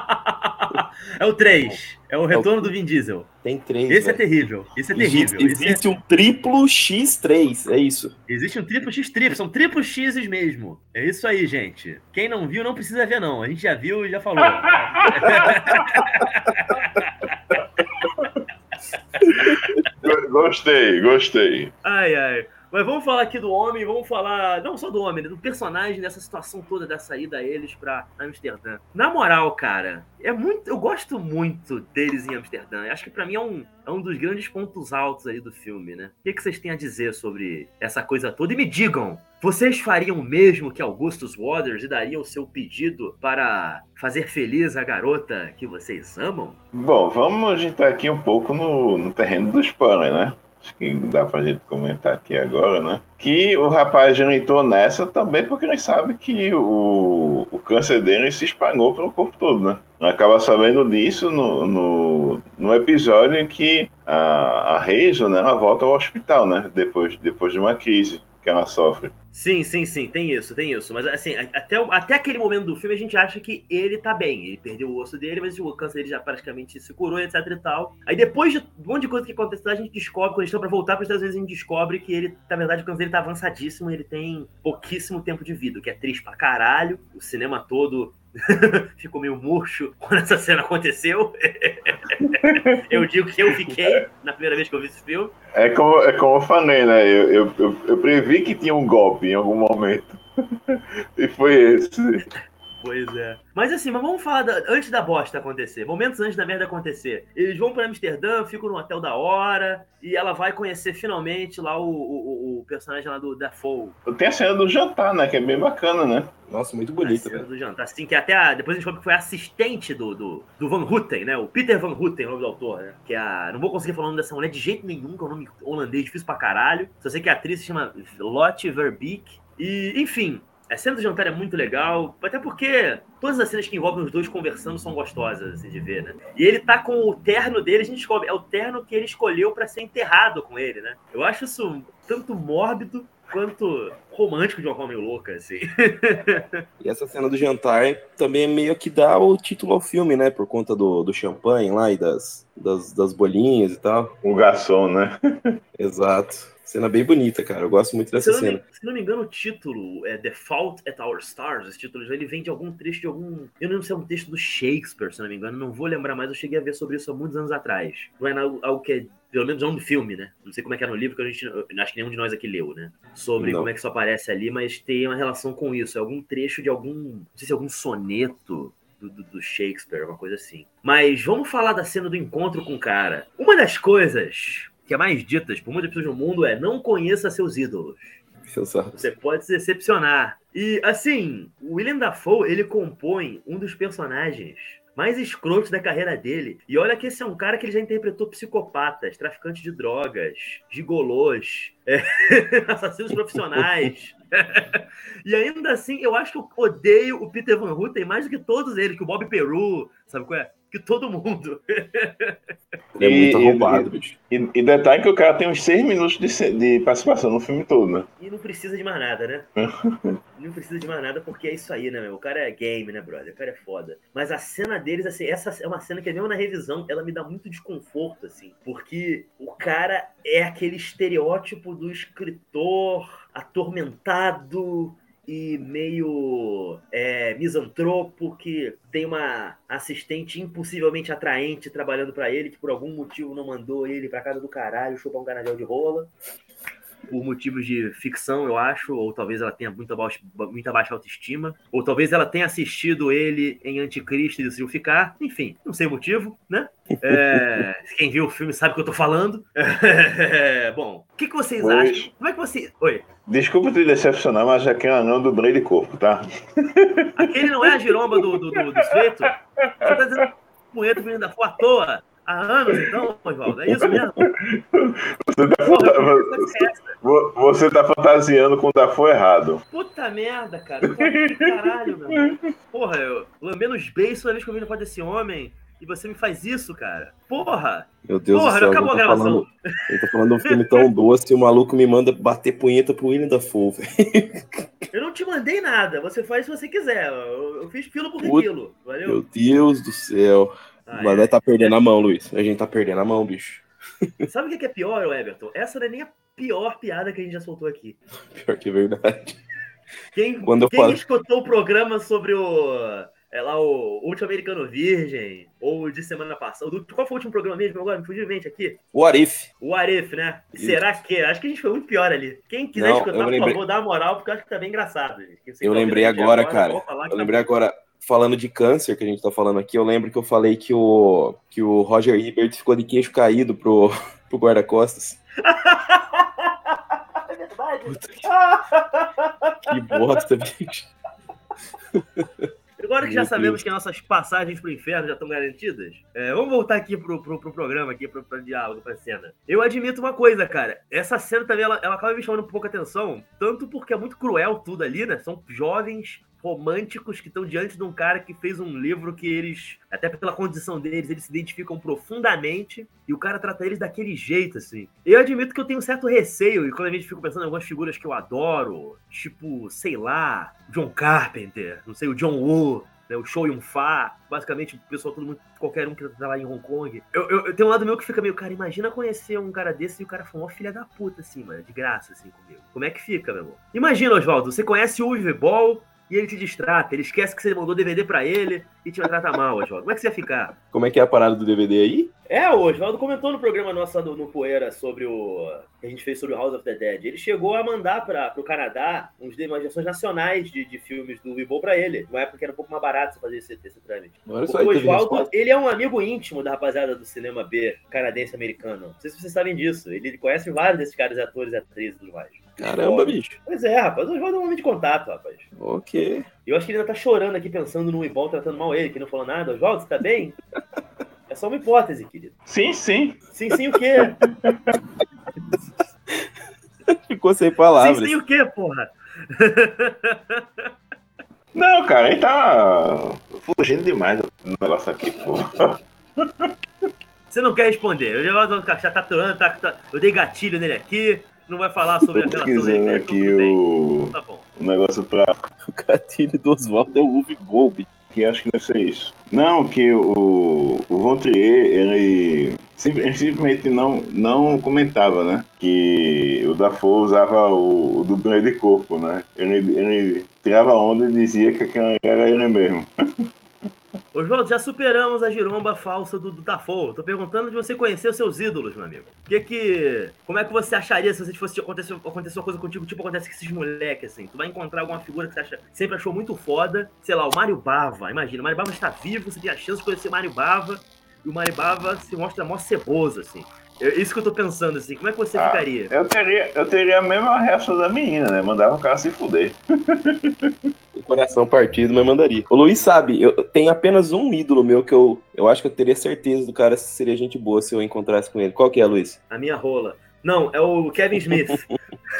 É o 3. É o retorno é o... do Vin Diesel. Tem três. Esse é terrível. Esse é terrível. Existe, existe é... um triplo X3, é isso. Existe um triplo X triplo, são triplo X's mesmo. É isso aí, gente. Quem não viu, não precisa ver, não. A gente já viu e já falou. [laughs] gostei, gostei. Ai, ai. Mas vamos falar aqui do homem, vamos falar não só do homem, né, do personagem dessa situação toda dessa ida a eles para Amsterdã. Na moral, cara, é muito, eu gosto muito deles em Amsterdã. Eu acho que para mim é um, é um dos grandes pontos altos aí do filme, né? O que, que vocês têm a dizer sobre essa coisa toda? E me digam, vocês fariam o mesmo que Augustus Waters e dariam o seu pedido para fazer feliz a garota que vocês amam? Bom, vamos entrar aqui um pouco no, no terreno do spoiler, né? Acho que dá pra gente comentar aqui agora, né? Que o rapaz já entrou nessa também porque nós sabe que o, o câncer dele se espalhou pelo corpo todo, né? Acaba sabendo disso no, no, no episódio em que a, a Hazel, né, ela volta ao hospital, né? Depois, depois de uma crise que ela sofre. Sim, sim, sim, tem isso, tem isso. Mas assim, até, até aquele momento do filme a gente acha que ele tá bem. Ele perdeu o osso dele, mas o câncer dele já praticamente se curou, etc e tal. Aí depois de um monte de coisa que aconteceu, a gente descobre, quando gente tá pra voltar para os Estados Unidos, a gente descobre que ele, na verdade, o câncer dele tá avançadíssimo, ele tem pouquíssimo tempo de vida, o que é triste pra caralho. O cinema todo [laughs] ficou meio murcho quando essa cena aconteceu. [laughs] eu digo que eu fiquei na primeira vez que eu vi esse filme. É como, é como eu falei, né? Eu, eu, eu, eu previ que tinha um golpe em algum momento. [laughs] e foi esse. Pois é. Mas assim, mas vamos falar da, antes da bosta acontecer. Momentos antes da merda acontecer. Eles vão para Amsterdã, ficam no hotel da hora. E ela vai conhecer finalmente lá o, o, o personagem lá do Dafoe. Tem a cena do jantar, né? Que é bem bacana, né? Nossa, muito bonita. A cena do jantar. Assim, que até a, depois a gente que foi assistente do, do, do, Van Houten, né? O Peter Van Houten, o nome do autor, né? Que é a. Não vou conseguir falar o nome dessa mulher de jeito nenhum, que é um nome holandês difícil pra caralho. Só sei que a atriz se chama Lotte Verbeek. E, enfim, a cena do jantar é muito legal, até porque todas as cenas que envolvem os dois conversando são gostosas assim, de ver, né? E ele tá com o terno dele, a gente descobre, é o terno que ele escolheu para ser enterrado com ele, né? Eu acho isso tanto mórbido quanto romântico de uma forma meio louca, assim. [laughs] e essa cena do jantar também é meio que dá o título ao filme, né? Por conta do, do champanhe lá e das, das, das bolinhas e tal. O garçom, né? [laughs] Exato. Cena bem bonita, cara. Eu gosto muito dessa se cena. Me, se não me engano, o título é The Fault at Our Stars. Esse título ele vem de algum trecho de algum. Eu não lembro se é um texto do Shakespeare, se não me engano. Não vou lembrar mais. Eu cheguei a ver sobre isso há muitos anos atrás. Não é algo que é pelo menos não do filme, né? Não sei como é que é no livro, que a gente acho que nenhum de nós aqui leu, né? Sobre não. como é que isso aparece ali, mas tem uma relação com isso. É algum trecho de algum, não sei se é algum soneto do, do, do, Shakespeare, uma coisa assim. Mas vamos falar da cena do encontro com o cara. Uma das coisas que é mais ditas por muitas pessoas no mundo é não conheça seus ídolos. Você pode se decepcionar. E, assim, o William Dafoe, ele compõe um dos personagens mais escrotos da carreira dele. E olha que esse é um cara que ele já interpretou psicopatas, traficantes de drogas, gigolôs, é, [laughs] assassinos profissionais. [laughs] e ainda assim, eu acho que eu odeio o Peter Van Houten mais do que todos eles, que o Bob Peru, sabe qual é? Que todo mundo. Ele é muito arrombado, bicho. E, e, detalhe que o cara tem uns seis minutos de, de participação no filme todo, né? E não precisa de mais nada, né? não precisa de mais nada porque é isso aí, né, meu? O cara é game, né, brother? O cara é foda. Mas a cena deles, assim, essa é uma cena que mesmo na revisão, ela me dá muito desconforto, assim. Porque o cara é aquele estereótipo do escritor atormentado, e meio é, misantropo que tem uma assistente impossivelmente atraente trabalhando para ele que por algum motivo não mandou ele para casa do caralho chupar um canadel de rola por motivos de ficção, eu acho, ou talvez ela tenha muita baixa, muita baixa autoestima, ou talvez ela tenha assistido ele em Anticristo e decidiu ficar, enfim, não sei o motivo, né? É, [laughs] quem viu o filme sabe o que eu tô falando. É, [laughs] bom, o que, que vocês Oi. acham? Como é que você. Oi. Desculpa te decepcionar, mas aqui é um anão do Brei de Corpo, tá? Aquele não é a giromba do, do, do, do Você tá dizendo punheta vindo da à toa? Há anos, então, Oswaldo? É isso mesmo? Você tá, Porra, você tá fantasiando com o Dafoe errado. Puta merda, cara. Que caralho, meu. Porra, eu lambendo os beijos toda vez que eu vi no desse homem. E você me faz isso, cara? Porra! Meu Deus Porra, do céu, acabou a gravação. Falando, eu tô falando um filme tão doce e o maluco me manda bater punheta pro William Dafoe, velho. Eu não te mandei nada. Você faz se você quiser. Eu, eu fiz filo por quilo. Valeu? Meu Deus do céu. Ah, Mas é. tá perdendo a mão, Luiz. A gente tá perdendo a mão, bicho. [laughs] Sabe o que é pior, Everton? Essa não é nem a pior piada que a gente já soltou aqui. Pior que é verdade. Quem, Quando quem falo... escutou o programa sobre o. É lá o Último Americano Virgem, ou de semana passada. Qual foi o último programa mesmo? Agora me fugiu mente aqui. O Arif. O Arif, né? Isso. Será que? Acho que a gente foi muito pior ali. Quem quiser Não, escutar, por favor, dá uma moral, porque eu acho que tá bem engraçado. Eu lembrei agora, cara. Eu tá lembrei agora falando de câncer que a gente tá falando aqui, eu lembro que eu falei que o, que o Roger Ebert ficou de queixo caído pro, [laughs] pro guarda-costas. [laughs] é verdade. Que, que bosta, bicho. Agora que já sabemos que nossas passagens pro inferno já estão garantidas, é, vamos voltar aqui pro, pro, pro programa, aqui, pro, pro diálogo, pra cena. Eu admito uma coisa, cara. Essa cena também, ela, ela acaba me chamando um pouco atenção, tanto porque é muito cruel tudo ali, né? São jovens românticos que estão diante de um cara que fez um livro que eles, até pela condição deles, eles se identificam profundamente e o cara trata eles daquele jeito, assim. Eu admito que eu tenho um certo receio e quando a gente fica pensando em algumas figuras que eu adoro, tipo, sei lá, John Carpenter, não sei, o John Woo, né, o Show Yun Fa, basicamente o pessoal, todo mundo, qualquer um que tá lá em Hong Kong. Eu, eu, eu, tenho um lado meu que fica meio, cara, imagina conhecer um cara desse e o cara for uma filha da puta, assim, mano, de graça, assim, comigo. Como é que fica, meu amor? Imagina, Oswaldo, você conhece o Uwe Ball, e ele te distrata, ele esquece que você mandou DVD para ele e te trata mal, Oswaldo. Como é que você ia ficar? Como é que é a parada do DVD aí? É, o Oswaldo comentou no programa nosso no, no Poeira sobre o. que a gente fez sobre o House of the Dead. Ele chegou a mandar para o Canadá uns umas versões nacionais de, de filmes do Weeble para ele. Uma época que era um pouco mais barato você fazer esse, esse trâmite. Olha o Oswaldo, ele é um amigo íntimo da rapaziada do cinema B canadense-americano. Não sei se vocês sabem disso. Ele conhece vários desses caras, atores e atrizes e tudo mais. Caramba, bicho. Pois é, rapaz. O Oswaldo é um homem de contato, rapaz. Ok. Eu acho que ele ainda tá chorando aqui pensando no Weeble tratando mal ele, que não falou nada. Oswaldo, você tá bem? [laughs] É só uma hipótese, querido. Sim, sim. Sim, sim, o quê? [laughs] Ficou sem palavras. Sim, sim, o quê, porra? [laughs] Não, cara, ele tá fugindo demais do negócio aqui, porra. Você não quer responder. Eu já já tá aturando, tá, tá, eu dei gatilho nele aqui. Não vai falar sobre a relação dele. aqui o... Tá bom. o negócio pra. [laughs] O gatilho do Oswaldo é o Uwe Gold que acho que vai ser isso. Não, que o, o Vontrier, ele, ele simplesmente não, não comentava, né? Que o Dafoe usava o, o dublê de corpo, né? Ele, ele tirava onda e dizia que era ele mesmo. [laughs] João, já superamos a giromba falsa do, do Tafou. Tô perguntando de você conhecer os seus ídolos, meu amigo. Que que, como é que você acharia se você fosse acontecer, acontecer uma coisa contigo, tipo acontece com esses moleques, assim? Tu vai encontrar alguma figura que você acha, sempre achou muito foda. Sei lá, o Mário Bava. Imagina, o Mário Bava está vivo, você tem a chance de conhecer o Mário Bava. E o Mário Bava se mostra mó ceboso, assim. É isso que eu tô pensando, assim. Como é que você Ah, ficaria? Eu teria, eu teria a mesma reação da menina, né? Mandava o cara se fuder. [laughs] O coração partido, mas mandaria. O Luiz sabe, eu tenho apenas um ídolo meu que eu, eu acho que eu teria certeza do cara se seria gente boa se eu encontrasse com ele. Qual que é, Luiz? A minha rola. Não, é o Kevin Smith. [laughs]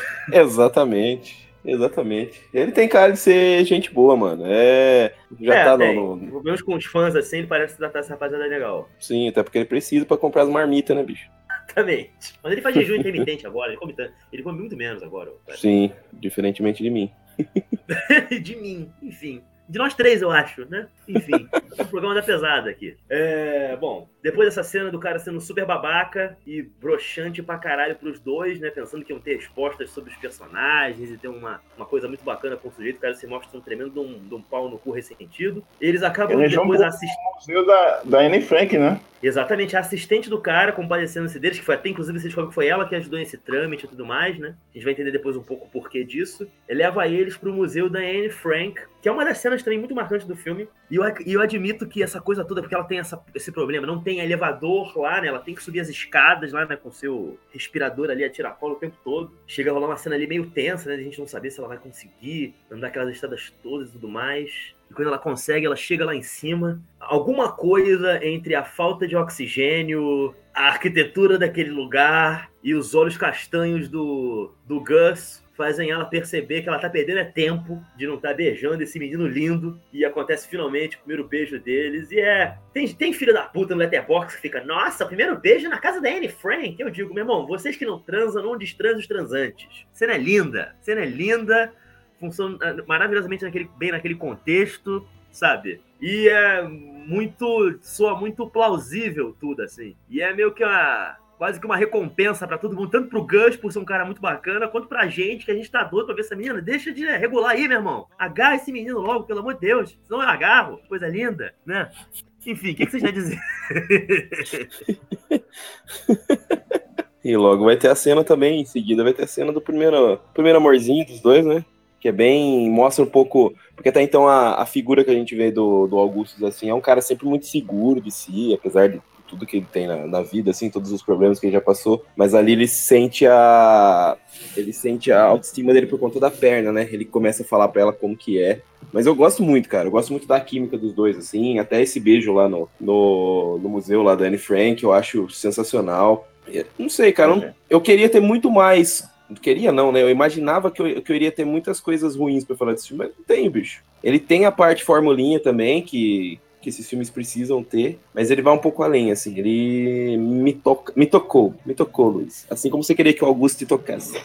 [laughs] Exatamente. Exatamente. Ele tem cara de ser gente boa, mano. É. Já é, tá tem. no, no- Pelo menos com os fãs assim, ele parece tratar essa rapaziada legal. Sim, até porque ele precisa pra comprar as marmitas, né, bicho? Exatamente. Mas ele faz jejum intermitente agora, ele come, tanto- ele come muito menos agora. cara. Sim, diferentemente de mim. [laughs] de mim, enfim. De nós três, eu acho, né? Enfim, o programa da pesada aqui. É, bom, depois dessa cena do cara sendo super babaca e broxante pra caralho pros dois, né? Pensando que iam ter respostas sobre os personagens e ter uma, uma coisa muito bacana com o sujeito, o cara se mostra um tremendo de um, de um pau no cu ressentido. Eles acabam Eles vão depois assistindo. museu da, da Anne Frank, né? Exatamente, a assistente do cara compadecendo-se deles, que foi até, inclusive, você descobre que foi ela que ajudou nesse trâmite e tudo mais, né? A gente vai entender depois um pouco o porquê disso. Leva eles pro museu da Anne Frank, que é uma das cenas também muito marcantes do filme. E eu, e eu admito que essa coisa toda, porque ela tem essa- esse problema, não tem elevador lá, né? Ela tem que subir as escadas lá, né? Com seu respirador ali a tiracolo o tempo todo. Chega a rolar uma cena ali meio tensa, né? A gente não saber se ela vai conseguir andar aquelas estradas todas e tudo mais. E quando ela consegue, ela chega lá em cima. Alguma coisa entre a falta de oxigênio, a arquitetura daquele lugar e os olhos castanhos do, do Gus fazem ela perceber que ela tá perdendo é tempo de não estar tá beijando esse menino lindo. E acontece finalmente o primeiro beijo deles. E é. Tem, tem filho da puta no Letterboxd que fica, nossa, primeiro beijo na casa da Anne Frank. Eu digo, meu irmão, vocês que não transam, não destransam os transantes. Cena é linda. Cena é linda funciona maravilhosamente naquele, bem naquele contexto, sabe? E é muito. soa muito plausível tudo, assim. E é meio que uma. Quase que uma recompensa pra todo mundo, tanto pro Gus por ser um cara muito bacana, quanto pra gente, que a gente tá doido pra ver essa menina. Deixa de regular aí, meu irmão. Agarra esse menino logo, pelo amor de Deus. Senão eu agarro. Coisa linda, né? Enfim, o que, que vocês a dizer? [laughs] E logo vai ter a cena também, em seguida vai ter a cena do primeiro, primeiro amorzinho dos dois, né? Que é bem. mostra um pouco. Porque até então a, a figura que a gente vê do, do Augustus, assim, é um cara sempre muito seguro de si, apesar de tudo que ele tem na, na vida, assim, todos os problemas que ele já passou. Mas ali ele sente a. Ele sente a autoestima dele por conta da perna, né? Ele começa a falar pra ela como que é. Mas eu gosto muito, cara. Eu gosto muito da química dos dois, assim. Até esse beijo lá no, no, no museu lá da Anne Frank, eu acho sensacional. Eu Não sei, cara. eu não- Eu queria ter muito mais. Queria não, né? Eu imaginava que eu, que eu iria ter muitas coisas ruins pra falar desse filme, mas não tem, bicho. Ele tem a parte formulinha também, que, que esses filmes precisam ter, mas ele vai um pouco além, assim. Ele me, toca, me tocou, me tocou, Luiz. Assim como você queria que o Augusto te tocasse.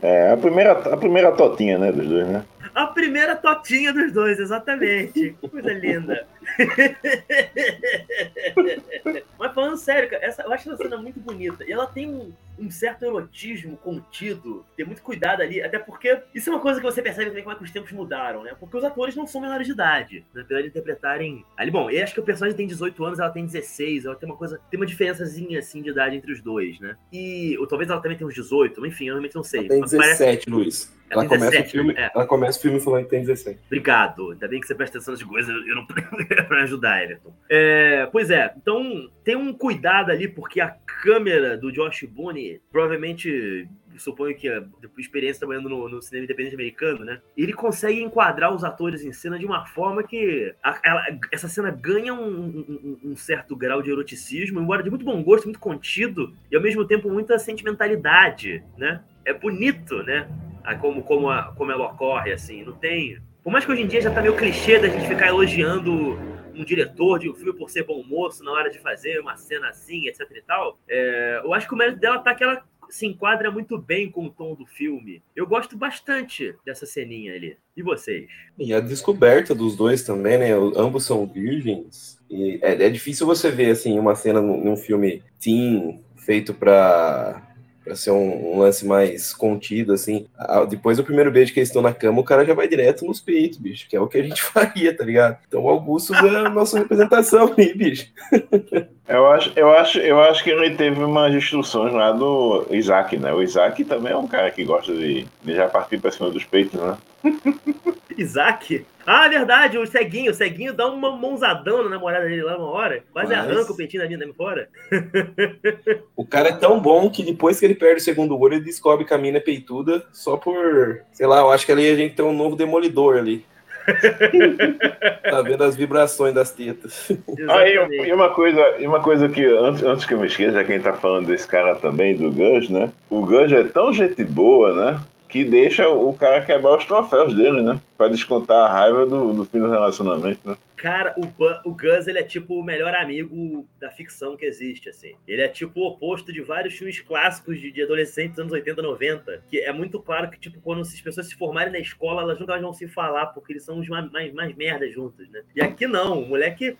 É, a primeira, a primeira totinha, né, dos dois, né? A primeira totinha dos dois, exatamente. Que Coisa linda. [laughs] Mas falando sério, cara, essa, eu acho essa cena muito bonita. E ela tem um, um certo erotismo contido, tem muito cuidado ali, até porque isso é uma coisa que você percebe também como é que os tempos mudaram, né? Porque os atores não são menores de idade, né? apesar de interpretarem. Ali, bom, eu acho que o personagem tem 18 anos, ela tem 16, ela tem uma coisa. Tem uma diferençazinha assim de idade entre os dois, né? E. Ou talvez ela também tenha uns 18, enfim, eu realmente não sei. Tem Mas parece- 17, Luiz. Ela Ela começa, 17, o filme, é. ela começa o filme falando que tem 17. Obrigado. Ainda bem que você presta atenção nas coisas, eu não [laughs] [laughs] para ajudar, Everton. É, pois é, então tem um cuidado ali, porque a câmera do Josh Boone, provavelmente, suponho que a experiência trabalhando no, no cinema independente americano, né? Ele consegue enquadrar os atores em cena de uma forma que a- ela- essa cena ganha um, um- um- certo grau de eroticismo, embora de muito bom gosto, muito contido, e ao mesmo tempo muita sentimentalidade, né? É bonito, né? como, como, a- como ela ocorre, assim, não tem. Por mais que hoje em dia já tá meio clichê da gente ficar elogiando um diretor de um filme por ser bom moço na hora de fazer uma cena assim, etc e tal, é, eu acho que o mérito dela tá que ela se enquadra muito bem com o tom do filme. Eu gosto bastante dessa ceninha ali. E vocês? E a descoberta dos dois também, né? Ambos são virgens. E é, é difícil você ver, assim, uma cena num, filme teen feito pra, pra ser um, um lance mais contido, assim. Ah, Depois do primeiro beijo que eles estão na cama, o cara já vai direto nos peitos, bicho. Que é o que a gente [laughs] faria, tá ligado? Então o Augusto é a nossa representação aí, bicho. Eu acho, eu, acho, eu acho que ele teve umas instruções lá do Isaac, né? O Isaac também é um cara que gosta de, de já partir pra cima dos peitos, né? Isaac? Ah, verdade, o ceguinho. O ceguinho dá uma mãozadão na namorada dele lá uma hora. Quase Mas... arranca o peitinho da mina fora. [laughs] o cara é tão bom que depois que ele perde o segundo olho, ele descobre que a mina é peituda só por. Sei lá, eu acho que ali a gente tem um novo demolidor ali. [laughs] tá vendo as vibrações das tetas. Ah, e, uma coisa, e uma coisa que, antes, antes que eu me esqueça, já quem tá falando desse cara também, do Gus, né? O Gus é tão gente boa, né? Que deixa o cara quebrar os troféus dele, né? Pra descontar a raiva do, do fim do relacionamento, né? Cara, o, o Gus, ele é tipo o melhor amigo da ficção que existe, assim. Ele é tipo o oposto de vários filmes clássicos de, de adolescentes dos anos 80, 90, que é muito claro que, tipo, quando as pessoas se formarem na escola, elas nunca vão se falar, porque eles são os mais, mais, mais merdas juntos, né? E aqui não, o moleque...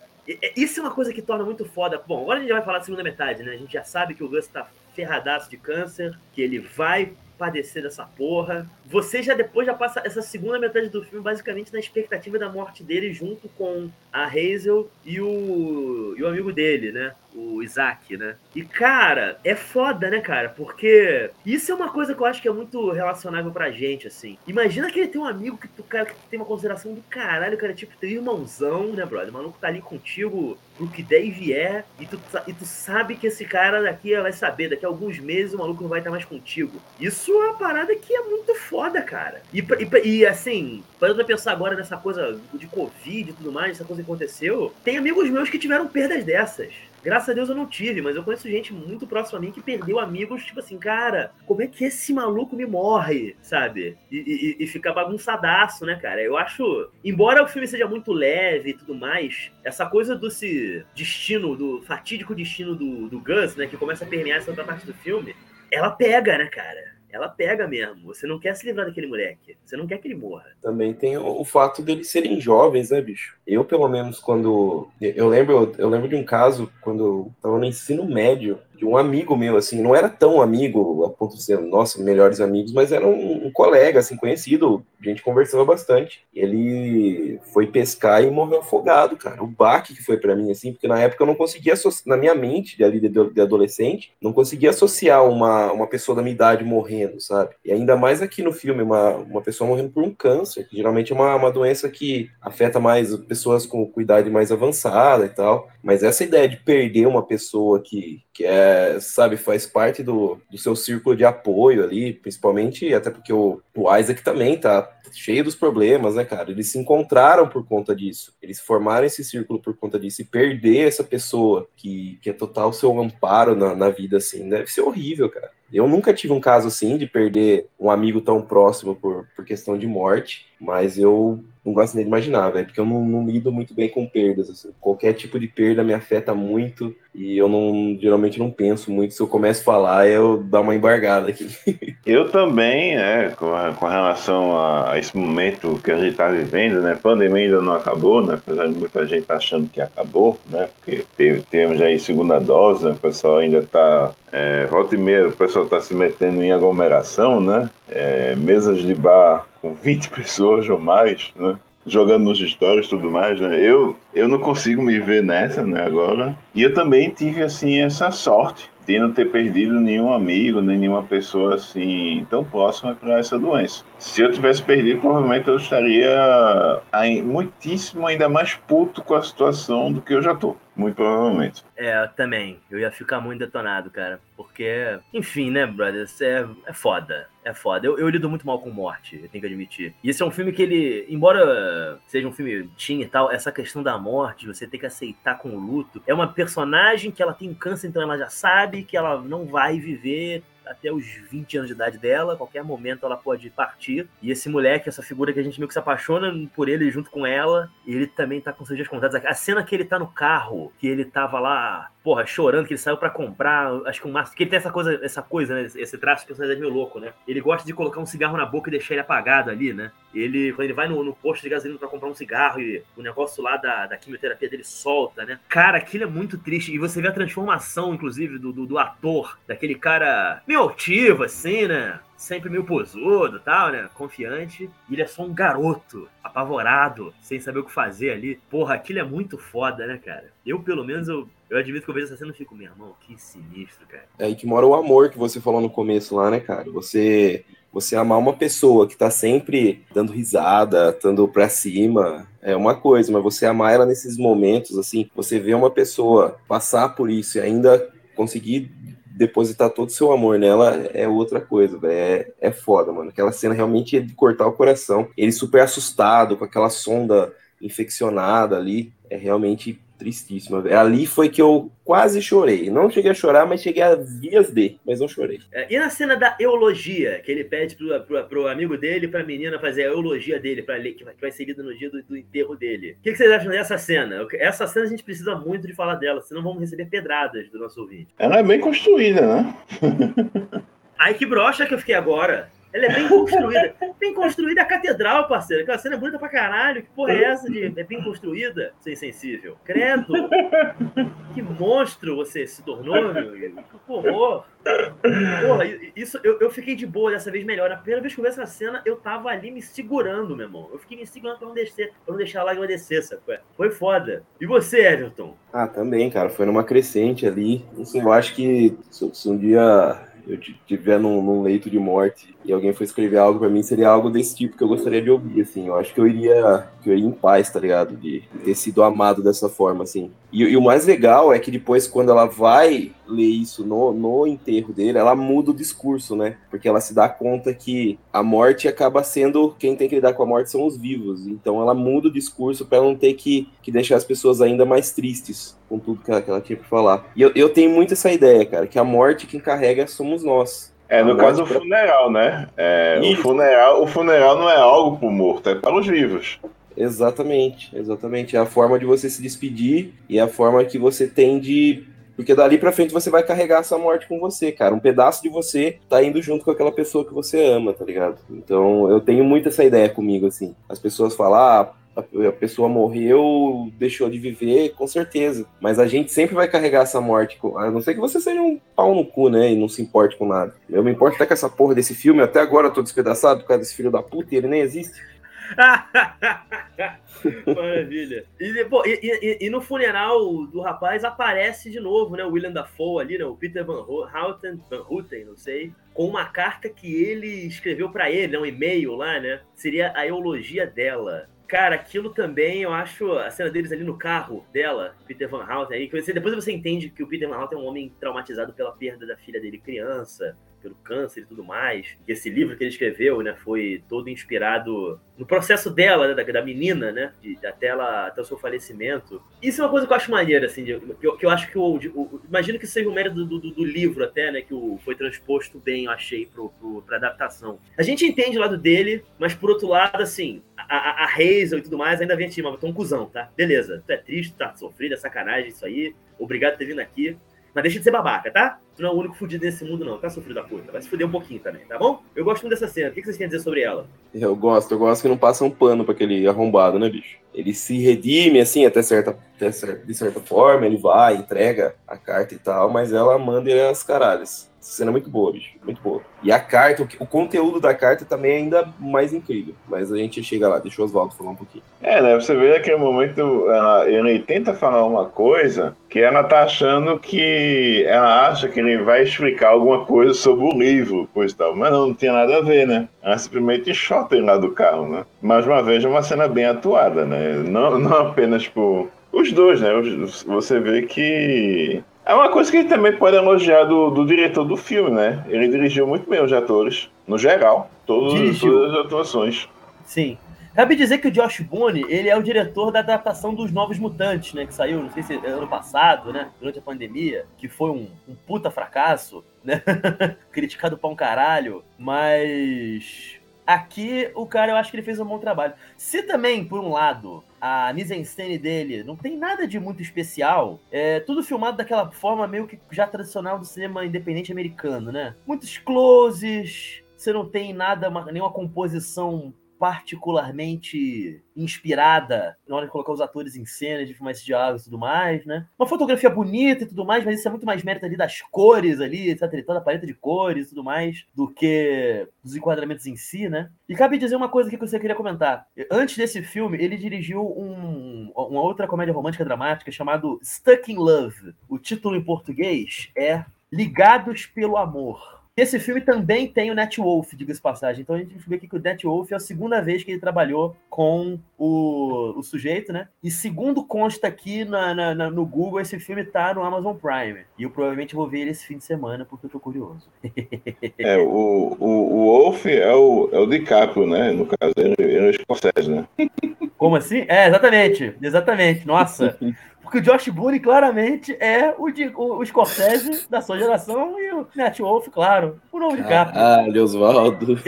Isso é uma coisa que torna muito foda. Bom, agora a gente vai falar da segunda metade, né? A gente já sabe que o Gus tá ferradaço de câncer, que ele vai padecer dessa porra. Você já depois já passa essa segunda metade do filme basicamente na expectativa da morte dele junto com a Hazel e o, e o amigo dele, né? O Isaac, né? E, cara, é foda, né, cara? Porque isso é uma coisa que eu acho que é muito relacionável pra gente, assim. Imagina que ele tem um amigo que tu, cara, que tem uma consideração do caralho, cara, tipo, teu irmãozão, né, brother? O maluco tá ali contigo pro que der e vier, e tu, e tu sabe que esse cara daqui vai saber, daqui a alguns meses o maluco não vai estar mais contigo. Isso é uma parada que é muito foda, cara. E, e, e assim, parando pra pensar agora nessa coisa de Covid e tudo mais, essa coisa que aconteceu, tem amigos meus que tiveram perdas dessas. Graças a Deus eu não tive, mas eu conheço gente muito próxima a mim que perdeu amigos, tipo assim, cara, como é que esse maluco me morre, sabe? E, e, e fica bagunçadaço, né, cara? Eu acho, embora o filme seja muito leve e tudo mais, essa coisa do se destino, do fatídico destino do, do Gus, né, que começa a permear essa outra parte do filme, ela pega, né, cara? Ela pega mesmo. Você não quer se livrar daquele moleque. Você não quer que ele morra. Também tem o, o fato deles serem jovens, né, bicho? Eu, pelo menos, quando. Eu lembro, eu lembro de um caso quando eu tava no ensino médio de um amigo meu, assim, não era tão amigo a ponto de ser, nossa, melhores amigos, mas era um, um, colega, assim, conhecido, a gente conversava bastante. Ele foi pescar e morreu afogado, cara. O baque que foi para mim, assim, porque na época eu não conseguia, na minha mente, ali de, de, adolescente, não conseguia associar uma, uma pessoa da minha idade morrendo, sabe? E ainda mais aqui no filme, uma, uma pessoa morrendo por um câncer, que geralmente é uma, uma doença que afeta mais pessoas com, com idade mais avançada e tal. Mas essa ideia de perder uma pessoa que, que é, sabe, faz parte do, do seu círculo de apoio ali, principalmente, até porque o, o Isaac também tá cheio dos problemas, né, cara? Eles se encontraram por conta disso. Eles formaram esse círculo por conta disso. E perder essa pessoa que, que é total seu amparo na, na vida, assim, deve ser horrível, cara. Eu nunca tive um caso assim de perder um amigo tão próximo por, por questão de morte, mas eu não gosto nem de imaginar, velho, porque eu não, não lido muito bem com perdas. Assim. Qualquer tipo de perda me afeta muito e eu não geralmente não penso muito. Se eu começo a falar, eu dou uma embargada aqui. [laughs] Eu também, né, com, a, com relação a, a, esse momento que a gente está vivendo, né, a pandemia ainda não acabou, né, apesar de muita gente tá achando que acabou, né, porque teve, temos aí segunda dose, né, o pessoal ainda está, é, volta e meia, o pessoal está se metendo em aglomeração, né, é, mesas de bar com 20 [laughs] pessoas ou mais, né? Jogando nos stories e tudo mais, né? Eu, eu não consigo me ver nessa, né, agora. E eu também tive, assim, essa sorte de não ter perdido nenhum amigo, nem nenhuma pessoa, assim, tão próxima para essa doença. Se eu tivesse perdido, provavelmente eu estaria aí, muitíssimo ainda mais puto com a situação do que eu já tô. Muito provavelmente. É, também. Eu ia ficar muito detonado, cara. Porque, enfim, né, brothers? É, é foda. É foda. Eu, eu lido muito mal com morte, eu tenho que admitir. E esse é um filme que ele, embora seja um filme teen e tal, essa questão da morte, você tem que aceitar com o luto. É uma personagem que ela tem câncer, então ela já sabe que ela não vai viver até os 20 anos de idade dela, qualquer momento ela pode partir. E esse moleque, essa figura que a gente meio que se apaixona por ele junto com ela, ele também tá com seus dias contados. A cena que ele tá no carro, que ele tava lá, porra, chorando, que ele saiu para comprar, acho que um maço, que ele tem essa coisa, essa coisa, né, esse traço de personalidade meio louco, né? Ele gosta de colocar um cigarro na boca e deixar ele apagado ali, né? Ele, quando ele vai no, no posto de gasolina para comprar um cigarro e o negócio lá da, da quimioterapia dele solta, né? Cara, aquilo é muito triste. E você vê a transformação, inclusive, do, do, do ator, daquele cara meio altivo, assim, né? sempre meio posudo tal, né? Confiante. E ele é só um garoto, apavorado, sem saber o que fazer ali. Porra, aquilo é muito foda, né, cara? Eu, pelo menos, eu, eu admito que eu vejo essa cena e fico, meu irmão, que sinistro, cara. É aí que mora o amor que você falou no começo lá, né, cara? Você você amar uma pessoa que tá sempre dando risada, dando pra cima, é uma coisa, mas você amar ela nesses momentos, assim, você vê uma pessoa passar por isso e ainda conseguir depositar todo o seu amor nela é outra coisa, É, é foda, mano. Aquela cena realmente é de cortar o coração. Ele super assustado, com aquela sonda infeccionada ali. É realmente tristíssima. Ali foi que eu quase chorei. Não cheguei a chorar, mas cheguei a vias de, mas não chorei. É, e na cena da eulogia, que ele pede pro, pro, pro amigo dele, pra menina fazer a eulogia dele, pra ler, que vai, que vai ser lida no dia do, do enterro dele. O que, que, vocês acham dessa cena? Essa cena a gente precisa muito de falar dela, senão vamos receber pedradas do nosso ouvinte. Ela é bem construída, né? [laughs] Ai, que brocha que eu fiquei agora. Ela é bem construída. bem construída a catedral, parceiro. Aquela cena é bonita pra caralho. Que porra é essa de é bem construída? Ser insensível. Credo! Que monstro você se tornou, meu amigo. Que horror! Porra, isso eu, eu fiquei de boa dessa vez melhor. Na primeira vez que eu vi essa cena, eu tava ali me segurando, meu irmão. Eu fiquei me segurando pra não descer, pra não deixar a lágrima descer, sabe? Foi foda. E você, Everton? Ah, também, cara. Foi numa crescente ali. Assim, eu acho que se, se um dia eu estiver num, num, leito de morte e alguém for escrever algo para mim, seria algo desse tipo que eu gostaria de ouvir, assim. Eu acho que eu iria, iria em paz, tá ligado? De, ter sido amado dessa forma, assim. E, e, o mais legal é que depois, quando ela vai ler isso no, no enterro dele, ela muda o discurso, né? Porque ela se dá conta que a morte acaba sendo. Quem tem que lidar com a morte são os vivos. Então ela muda o discurso para não ter que, que deixar as pessoas ainda mais tristes com tudo que ela, que ela tinha pra falar. E eu, eu tenho muito essa ideia, cara, que a morte quem carrega somos nós. É, no caso pra... funeral, né? É, o, funeral, o funeral não é algo pro morto, é para os vivos. Exatamente, exatamente. É a forma de você se despedir e é a forma que você tem de. Porque dali pra frente você vai carregar essa morte com você, cara. Um pedaço de você tá indo junto com aquela pessoa que você ama, tá ligado? Então eu tenho muito essa ideia comigo, assim. As pessoas falam, ah, a pessoa morreu, deixou de viver, com certeza. Mas a gente sempre vai carregar essa morte, a não ser que você seja um pau no cu, né? E não se importe com nada. Eu me importo até com essa porra desse filme, até agora eu tô despedaçado por causa desse filho da puta e ele nem existe. [laughs] Maravilha. E, depois, e, e, e, no funeral do rapaz aparece de novo, né? O William Dafoe ali, né? O Peter Van Houten, Van Houten, não sei, com uma carta que ele escreveu para ele, né? Um e-mail lá, né? Seria a eulogia dela. Cara, aquilo também, eu acho, a cena deles ali no carro dela, Peter Van Houten, aí, depois você entende que o Peter Van Houten é um homem traumatizado pela perda da filha dele criança, pelo câncer e tudo mais. E esse livro que ele escreveu, né, foi todo inspirado no processo dela, né, da, da, menina, né, de, até, ela, até o seu falecimento. Isso é uma coisa que eu acho maneira, assim, de, que, eu, que, eu, acho que o, de, o, imagino que seja o mérito do, do, do, livro até, né, que o, foi transposto bem, eu achei, pro, pro, pra adaptação. A gente entende o lado dele, mas por outro lado, assim, a, a, a Hazel e tudo mais ainda vem assim, mas tu é um cuzão, tá? Beleza, tu é triste, tá sofrido, é sacanagem isso aí, obrigado por ter vindo aqui. Mas deixa de ser babaca, tá? Tu não é o único fudido nesse mundo, não, tá, sofrido da puta? Vai se fuder um pouquinho também, tá bom? Eu gosto muito dessa cena. O que vocês a dizer sobre ela? Eu gosto, eu gosto que não passa um pano pra aquele arrombado, né, bicho? Ele se redime, assim, até certa, até certa, de certa forma, ele vai, entrega a carta e tal, mas ela manda ele às caralhas. Cena é muito boa, bicho. Muito boa. E a carta, o, conteúdo da carta também é ainda mais incrível. Mas a gente chega lá, deixa o Oswaldo falar um pouquinho. É, né? Você vê naquele momento, ela, ele tenta falar uma coisa que ela tá achando que. Ela acha que ele vai explicar alguma coisa sobre o livro, pois tal. Mas não, não tem nada a ver, né? Ela simplesmente chota ele lá do carro, né? Mais uma vez, é uma cena bem atuada, né? Não, não apenas por. Os dois, né? Você vê que é uma coisa que a gente também pode elogiar do, do diretor do filme, né? Ele dirigiu muito bem os atores, no geral, todos, todas as atuações. Sim. Cabe dizer que o Josh Boone, ele é o diretor da adaptação dos Novos Mutantes, né? Que saiu, não sei se ano passado, né? Durante a pandemia, que foi um, um puta fracasso, né? [laughs] Criticado pra um caralho, mas Aqui, o cara, eu acho que ele fez um bom trabalho. Se também, por um lado, a mise-en-scène dele não tem nada de muito especial, é tudo filmado daquela forma meio que já tradicional do cinema independente americano, né? Muitos closes, você não tem nada, nenhuma composição particularmente inspirada na hora de colocar os atores em cena, de filmar esse diálogo e tudo mais, né? Uma fotografia bonita e tudo mais, mas isso é muito mais mérito ali das cores ali, etc. Toda a paleta de cores e tudo mais, do que dos enquadramentos em si, né? E cabe dizer uma coisa que você queria comentar. Antes desse filme, ele dirigiu um, uma outra comédia romântica dramática chamado Stuck in Love. O título em português é Ligados pelo Amor. Esse filme também tem o Net Wolf, diga-se passagem. Então a gente vê aqui que o Net Wolf é a segunda vez que ele trabalhou com o, o sujeito, né? E segundo consta aqui na, na, na, no Google, esse filme tá no Amazon Prime. E eu provavelmente vou ver ele esse fim de semana, porque eu tô curioso. [laughs] é, o, o, o Wolf é o, é o DiCaprio, né? No caso, ele, ele é o escocese, né? Como assim? É, exatamente. Exatamente. Nossa. [laughs] Porque o Josh Boone claramente é o, de, o, o Scorsese da sua geração e o Net Wolf, claro, o novo de capa. Ah, Oswaldo. [laughs]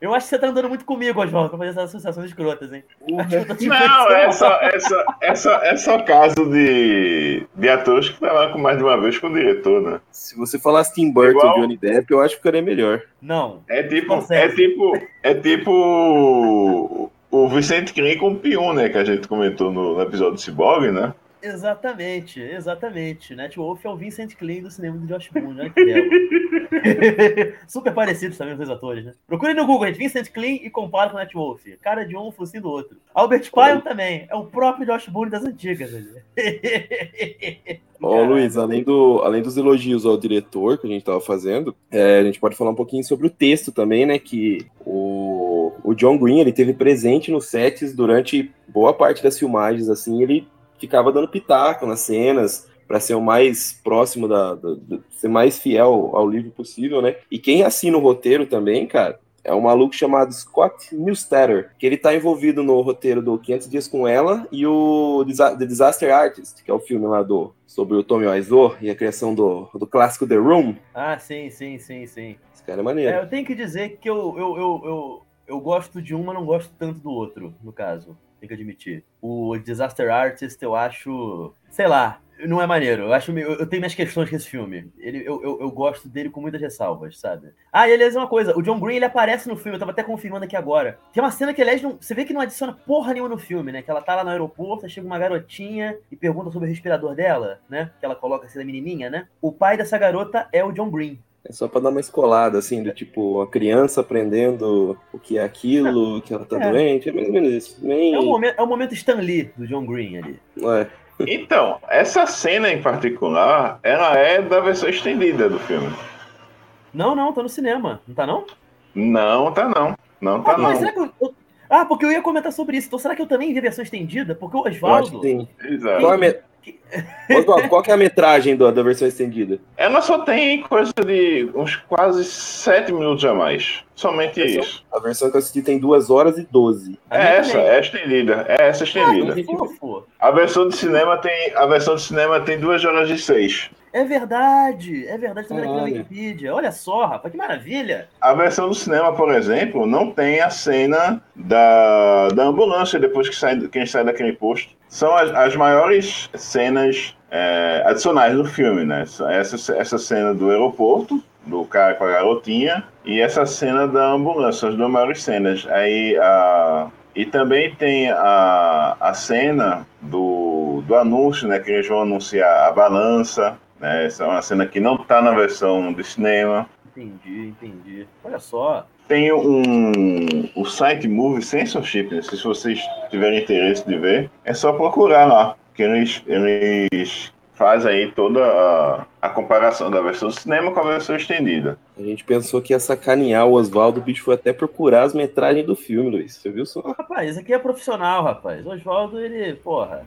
Eu acho que você tá andando muito comigo, Oswaldo, pra fazer essas associações escrotas, hein? Não, é só, é, só, é, só, é só caso de, de atores que trabalham com mais de uma vez com o diretor, né? Se você falasse Tim Burton Igual... Johnny Depp, eu acho que ficaria melhor. Não. É tipo, é tipo, é tipo o Vicente com o Pion, né? Que a gente comentou no, no episódio do Cyborg, né? Exatamente, exatamente. Net Wolf é o Vincent Klein do cinema do Josh Boone, olha que belo. [laughs] Super parecidos também os dois atores, né? Procure no Google, gente, Vincent Klein e compara com Net Wolf. Cara de um, focinho do outro. Albert Pyle também, é o próprio Josh Boone das antigas. Ó, oh, [laughs] Luiz, além, do, além dos elogios ao diretor que a gente estava fazendo, é, a gente pode falar um pouquinho sobre o texto também, né? Que o, o John Green ele teve presente nos sets durante boa parte das filmagens, assim, ele ficava dando pitaco nas cenas para ser o mais próximo da, da, da, ser mais fiel ao livro possível, né? E quem assina o roteiro também, cara, é um maluco chamado Scott Newstetter, que ele tá envolvido no roteiro do 500 Dias com Ela e o The Disaster Artist, que é o filme lá do sobre o Tommy Wiseau e a criação do, do clássico The Room. Ah, sim, sim, sim, sim. Esse cara é maneiro. É, eu tenho que dizer que eu, eu, eu, eu, eu gosto de um, mas não gosto tanto do outro, no caso tem que admitir. O Disaster Artist, eu acho. Sei lá, não é maneiro. Eu acho eu, tenho minhas questões com esse filme. Ele, eu, eu, eu, gosto dele com muitas ressalvas, sabe? Ah, e aliás, uma coisa, o John Green ele aparece no filme, eu tava até confirmando aqui agora. Tem uma cena que, aliás, não, você vê que não adiciona porra nenhuma no filme, né? Que ela tá lá no aeroporto, chega uma garotinha e pergunta sobre o respirador dela, né? Que ela coloca assim da menininha, né? O pai dessa garota é o John Green. É só para dar uma escolada, assim, do tipo, a criança aprendendo o que é aquilo, que ela tá é. doente, é mais ou menos isso. Nem... É, o momento, é o momento Stan Lee do John Green ali. É. Então, essa cena em particular, ela é da versão estendida do filme. Não, não, tá no cinema. Não tá não? Não, tá não. Não tá ah, não. Será que eu, ah, porque eu ia comentar sobre isso. Então será que eu também vi a versão estendida? Porque o Oswaldo. Exato. Qual, é [laughs] Oswaldo, qual é a metragem do, da versão estendida? Ela só tem coisa de uns quase 7 minutos a mais. Somente a versão, isso. A versão que eu assisti tem 2 horas e 12. É essa, é estendida. É essa estendida. Ah, a versão de cinema tem. A versão de cinema tem 2 horas e 6. É verdade, é verdade, tá vendo aqui na Wikipedia. Olha só, rapaz, que maravilha. A versão do cinema, por exemplo, não tem a cena da, da ambulância depois que sai, quem sai daquele posto. São as, as maiores cenas é, adicionais do filme, né? Essa, essa cena do aeroporto, do cara com a garotinha, e essa cena da ambulância, as duas maiores cenas. Aí a. E também tem a, a cena do, do anúncio, né? Que eles vão anunciar a balança, né? Essa é uma cena que não está na versão do cinema. Entendi, entendi. Olha só. Tem um, o site Movie Censorship, né? se vocês tiverem interesse de ver, é só procurar lá, que eles, eles fazem aí toda a, a comparação da versão do cinema com a versão estendida. A gente pensou que ia sacanear o Oswaldo, o bicho foi até procurar as metragens do filme, Luiz. Você viu só? Rapaz, esse aqui é profissional, rapaz. O Oswaldo, ele, porra,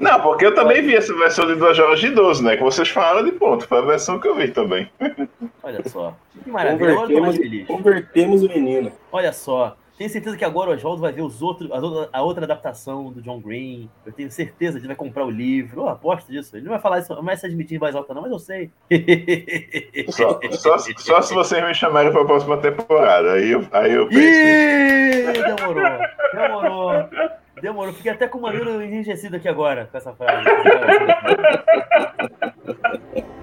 não, porque eu também vi essa versão de 2 horas de 12, né? Que vocês falaram de ponto. Foi a versão que eu vi também. [laughs] Olha só. Que maravilha. Convertemos, convertemos o menino. Olha só. Tenho certeza que agora o Oswaldo vai ver os outros, a outra adaptação do John Green. Eu tenho certeza que ele vai comprar o livro. Eu aposto disso. Ele não vai falar isso, não vai se admitir em voz alta, não, mas eu sei. [laughs] Só, só, só se vocês me chamarem para a próxima temporada. Aí eu, aí eu penso. Ih, demorou. Demorou. Demorou, fiquei até com o mamilo enrijecido aqui agora com essa frase. [laughs]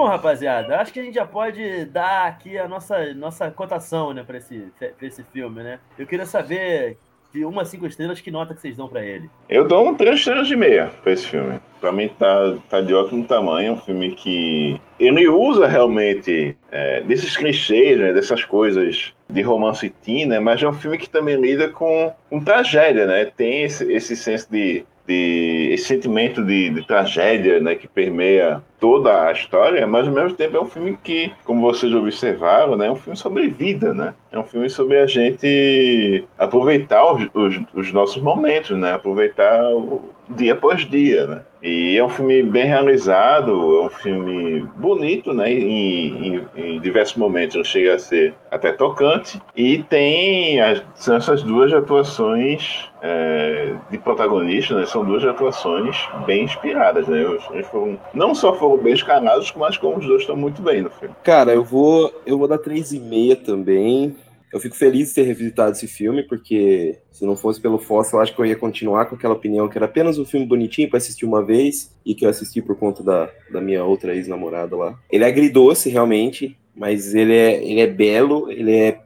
Bom, rapaziada, acho que a gente já pode dar aqui a nossa, nossa cotação, né, para esse, pra esse filme, né? Eu queria saber de uma a cinco estrelas, que nota que vocês dão para ele? Eu dou um três estrelas e meia para esse filme. Para mim tá, tá de ótimo tamanho, um filme que ele usa realmente é, desses clichês, né, dessas coisas de romance teen, né, mas é um filme que também lida com, com tragédia, né? Tem esse, esse senso de de esse sentimento de, de, tragédia né, que permeia toda a história, mas ao mesmo tempo é um filme que, como vocês observaram, né, é um filme sobre vida, né? É um filme sobre a gente aproveitar os, os, os nossos momentos, né? Aproveitar o dia após dia, né? E é um filme bem realizado, é um filme bonito, né? Em, em, em diversos momentos chega a ser até tocante. E tem as, são essas duas atuações é, de protagonista, né? São duas atuações bem inspiradas, né? Eles foram, não só foram bem escalados, mas como os dois estão muito bem no filme. Cara, eu vou, eu vou dar 3,5 também. Eu fico feliz de ter revisitado esse filme, porque se não fosse pelo Fossa, eu acho que eu ia continuar com aquela opinião que era apenas um filme bonitinho para assistir uma vez e que eu assisti por conta da, da minha outra ex-namorada lá. Ele é agridoce, realmente, mas ele é, ele é belo, ele, é,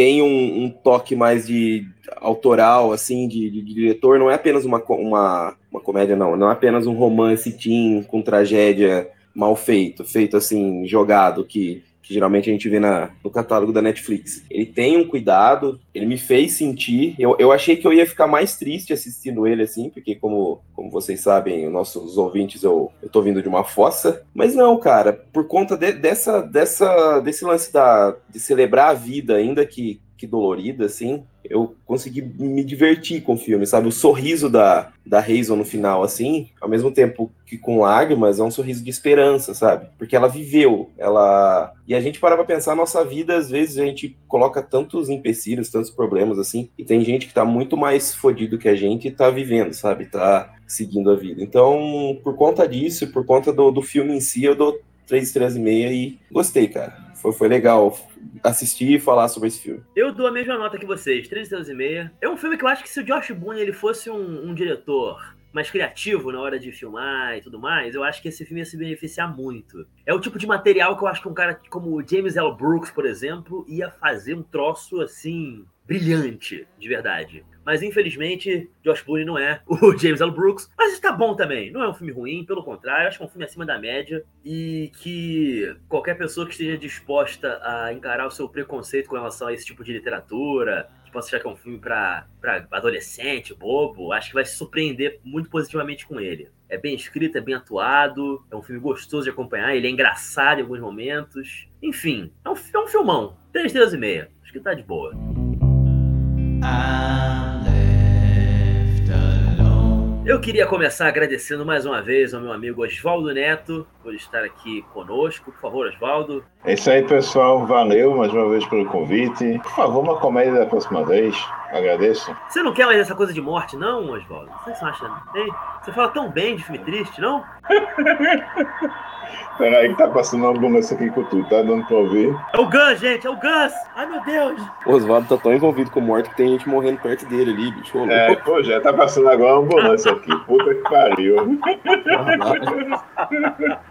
tem um, um toque mais de autoral, assim, de, de, de, diretor. Não é apenas uma, uma, uma comédia, não. Não é apenas um romance teen com tragédia mal feito, feito assim, jogado, que que geralmente a gente vê na, no catálogo da Netflix. Ele tem um cuidado, ele me fez sentir. Eu, eu achei que eu ia ficar mais triste assistindo ele assim, porque, como, como vocês sabem, nossos ouvintes, eu, eu tô vindo de uma fossa. Mas não, cara, por conta de, dessa, dessa, desse lance da, de celebrar a vida, ainda que que dolorida, assim, eu consegui me divertir com o filme, sabe? O sorriso da, da Hazel no final, assim, ao mesmo tempo que com lágrimas, é um sorriso de esperança, sabe? Porque ela viveu, ela... E a gente para pra pensar, nossa vida, às vezes, a gente coloca tantos empecilhos, tantos problemas, assim, e tem gente que tá muito mais fodido que a gente e tá vivendo, sabe? Tá seguindo a vida. Então, por conta disso, por conta do, do filme em si, eu dou e meia e gostei, cara foi, foi legal assistir e falar sobre esse filme. Eu dou a mesma nota que vocês, 3 estrelas e meia. É um filme que eu acho que se o Josh Boone ele fosse um, um diretor mais criativo na hora de filmar e tudo mais, eu acho que esse filme ia se beneficiar muito. É o tipo de material que eu acho que um cara como o James L. Brooks, por exemplo, ia fazer um troço assim brilhante, de verdade. Mas infelizmente, Josh Boone não é o [laughs] James L. Brooks. Mas está bom também. Não é um filme ruim, pelo contrário, acho que é um filme acima da média e que qualquer pessoa que esteja disposta a encarar o seu preconceito com relação a esse tipo de literatura, que possa achar que é um filme para adolescente, bobo, acho que vai se surpreender muito positivamente com ele. É bem escrito, é bem atuado, é um filme gostoso de acompanhar, ele é engraçado em alguns momentos. Enfim, é um, é um filmão. Três estrelas e meia. Acho que tá de boa. Eu queria começar agradecendo mais uma vez ao meu amigo Oswaldo Neto por estar aqui conosco. Por favor, Oswaldo. É isso aí, pessoal. Valeu mais uma vez pelo convite. Por favor, uma comédia da próxima vez. Agradeço. Você não quer mais essa coisa de morte, não, Oswaldo? O que você acha? Você fala tão bem de filme triste, não? [laughs] Peraí que tá passando uma ambulância aqui com tu, tá dando pra ouvir? É o Gus, gente, é o Gus! Ai, meu Deus! O Oswaldo tá tão envolvido com morte que tem gente morrendo perto dele ali, bicho. é, pô, já tá passando agora uma ambulância aqui. Puta que pariu. [laughs]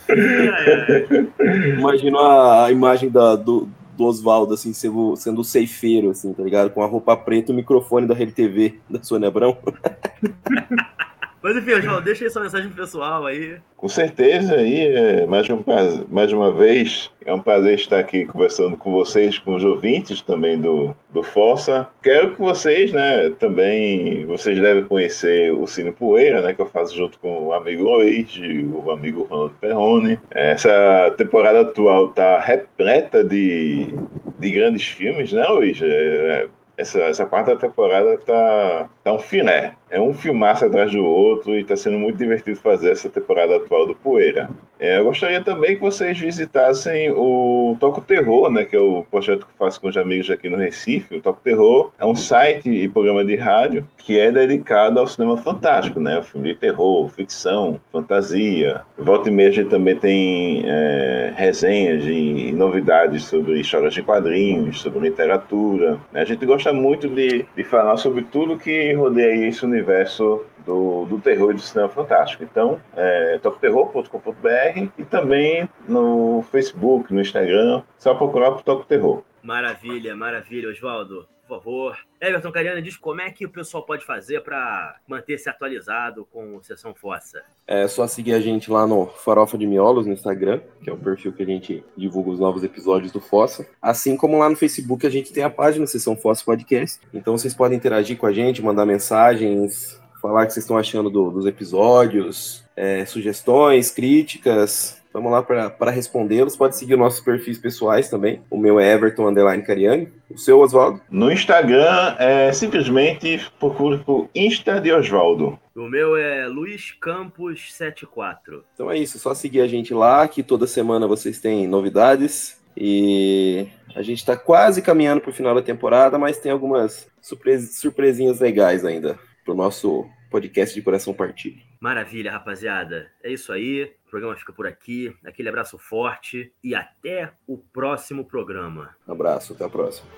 [laughs] Imagina a imagem da, do, do Oswaldo, assim, sendo, sendo ceifeiro, assim, tá ligado? Com a roupa preta e o microfone da Rede TV da Sônia Abrão. [laughs] Mas enfim, João, deixa aí sua mensagem pessoal aí. Com certeza, aí, é, mais, um, mais uma vez, é um prazer estar aqui conversando com vocês, com os ouvintes também do, do Fossa. Quero que vocês, né, também, vocês devem conhecer o Cine Poeira, né, que eu faço junto com o amigo Luigi, o amigo Ronaldo Perrone. Essa temporada atual está repleta de, de grandes filmes, né, Luigi? É, essa, essa quarta temporada tá, tá um filé. É um filmaço atrás do outro e está sendo muito divertido fazer essa temporada atual do Poeira. É, eu gostaria também que vocês visitassem o Toco Terror, né, que é o projeto que eu faço com os amigos aqui no Recife. O Toco Terror é um site e programa de rádio que é dedicado ao cinema fantástico, né, o filme de terror, ficção, fantasia. Volta e meia a gente também tem é, resenhas e novidades sobre histórias de quadrinhos, sobre literatura. A gente gosta muito de, de falar sobre tudo que rodeia esse universo do, do terror e do cinema fantástico. Então, é tocoterror.com.br e também no Facebook, no Instagram, só procurar por Toco Terror. Maravilha, maravilha, Oswaldo. Por favor. Everton Cariano diz como é que o pessoal pode fazer para manter-se atualizado com Sessão Fossa. É só seguir a gente lá no Farofa de Miolos no Instagram, que é o perfil que a gente divulga os novos episódios do Fossa. Assim como lá no Facebook a gente tem a página Sessão Fossa Podcast. Então vocês podem interagir com a gente, mandar mensagens, falar o que vocês estão achando do, dos episódios, é, sugestões, críticas. Vamos lá para respondê-los. Pode seguir nossos perfis pessoais também. O meu é Everton Underline Cariani. O seu, Oswaldo? No Instagram, é, simplesmente procure por Insta de Oswaldo. O meu é Luiz Campos 74. Então é isso, só seguir a gente lá, que toda semana vocês têm novidades. E a gente está quase caminhando para o final da temporada, mas tem algumas surpresinhas legais ainda para o nosso podcast de Coração Partido. Maravilha, rapaziada. É isso aí. O programa fica por aqui. Aquele abraço forte e até o próximo programa. Um abraço, até a próxima.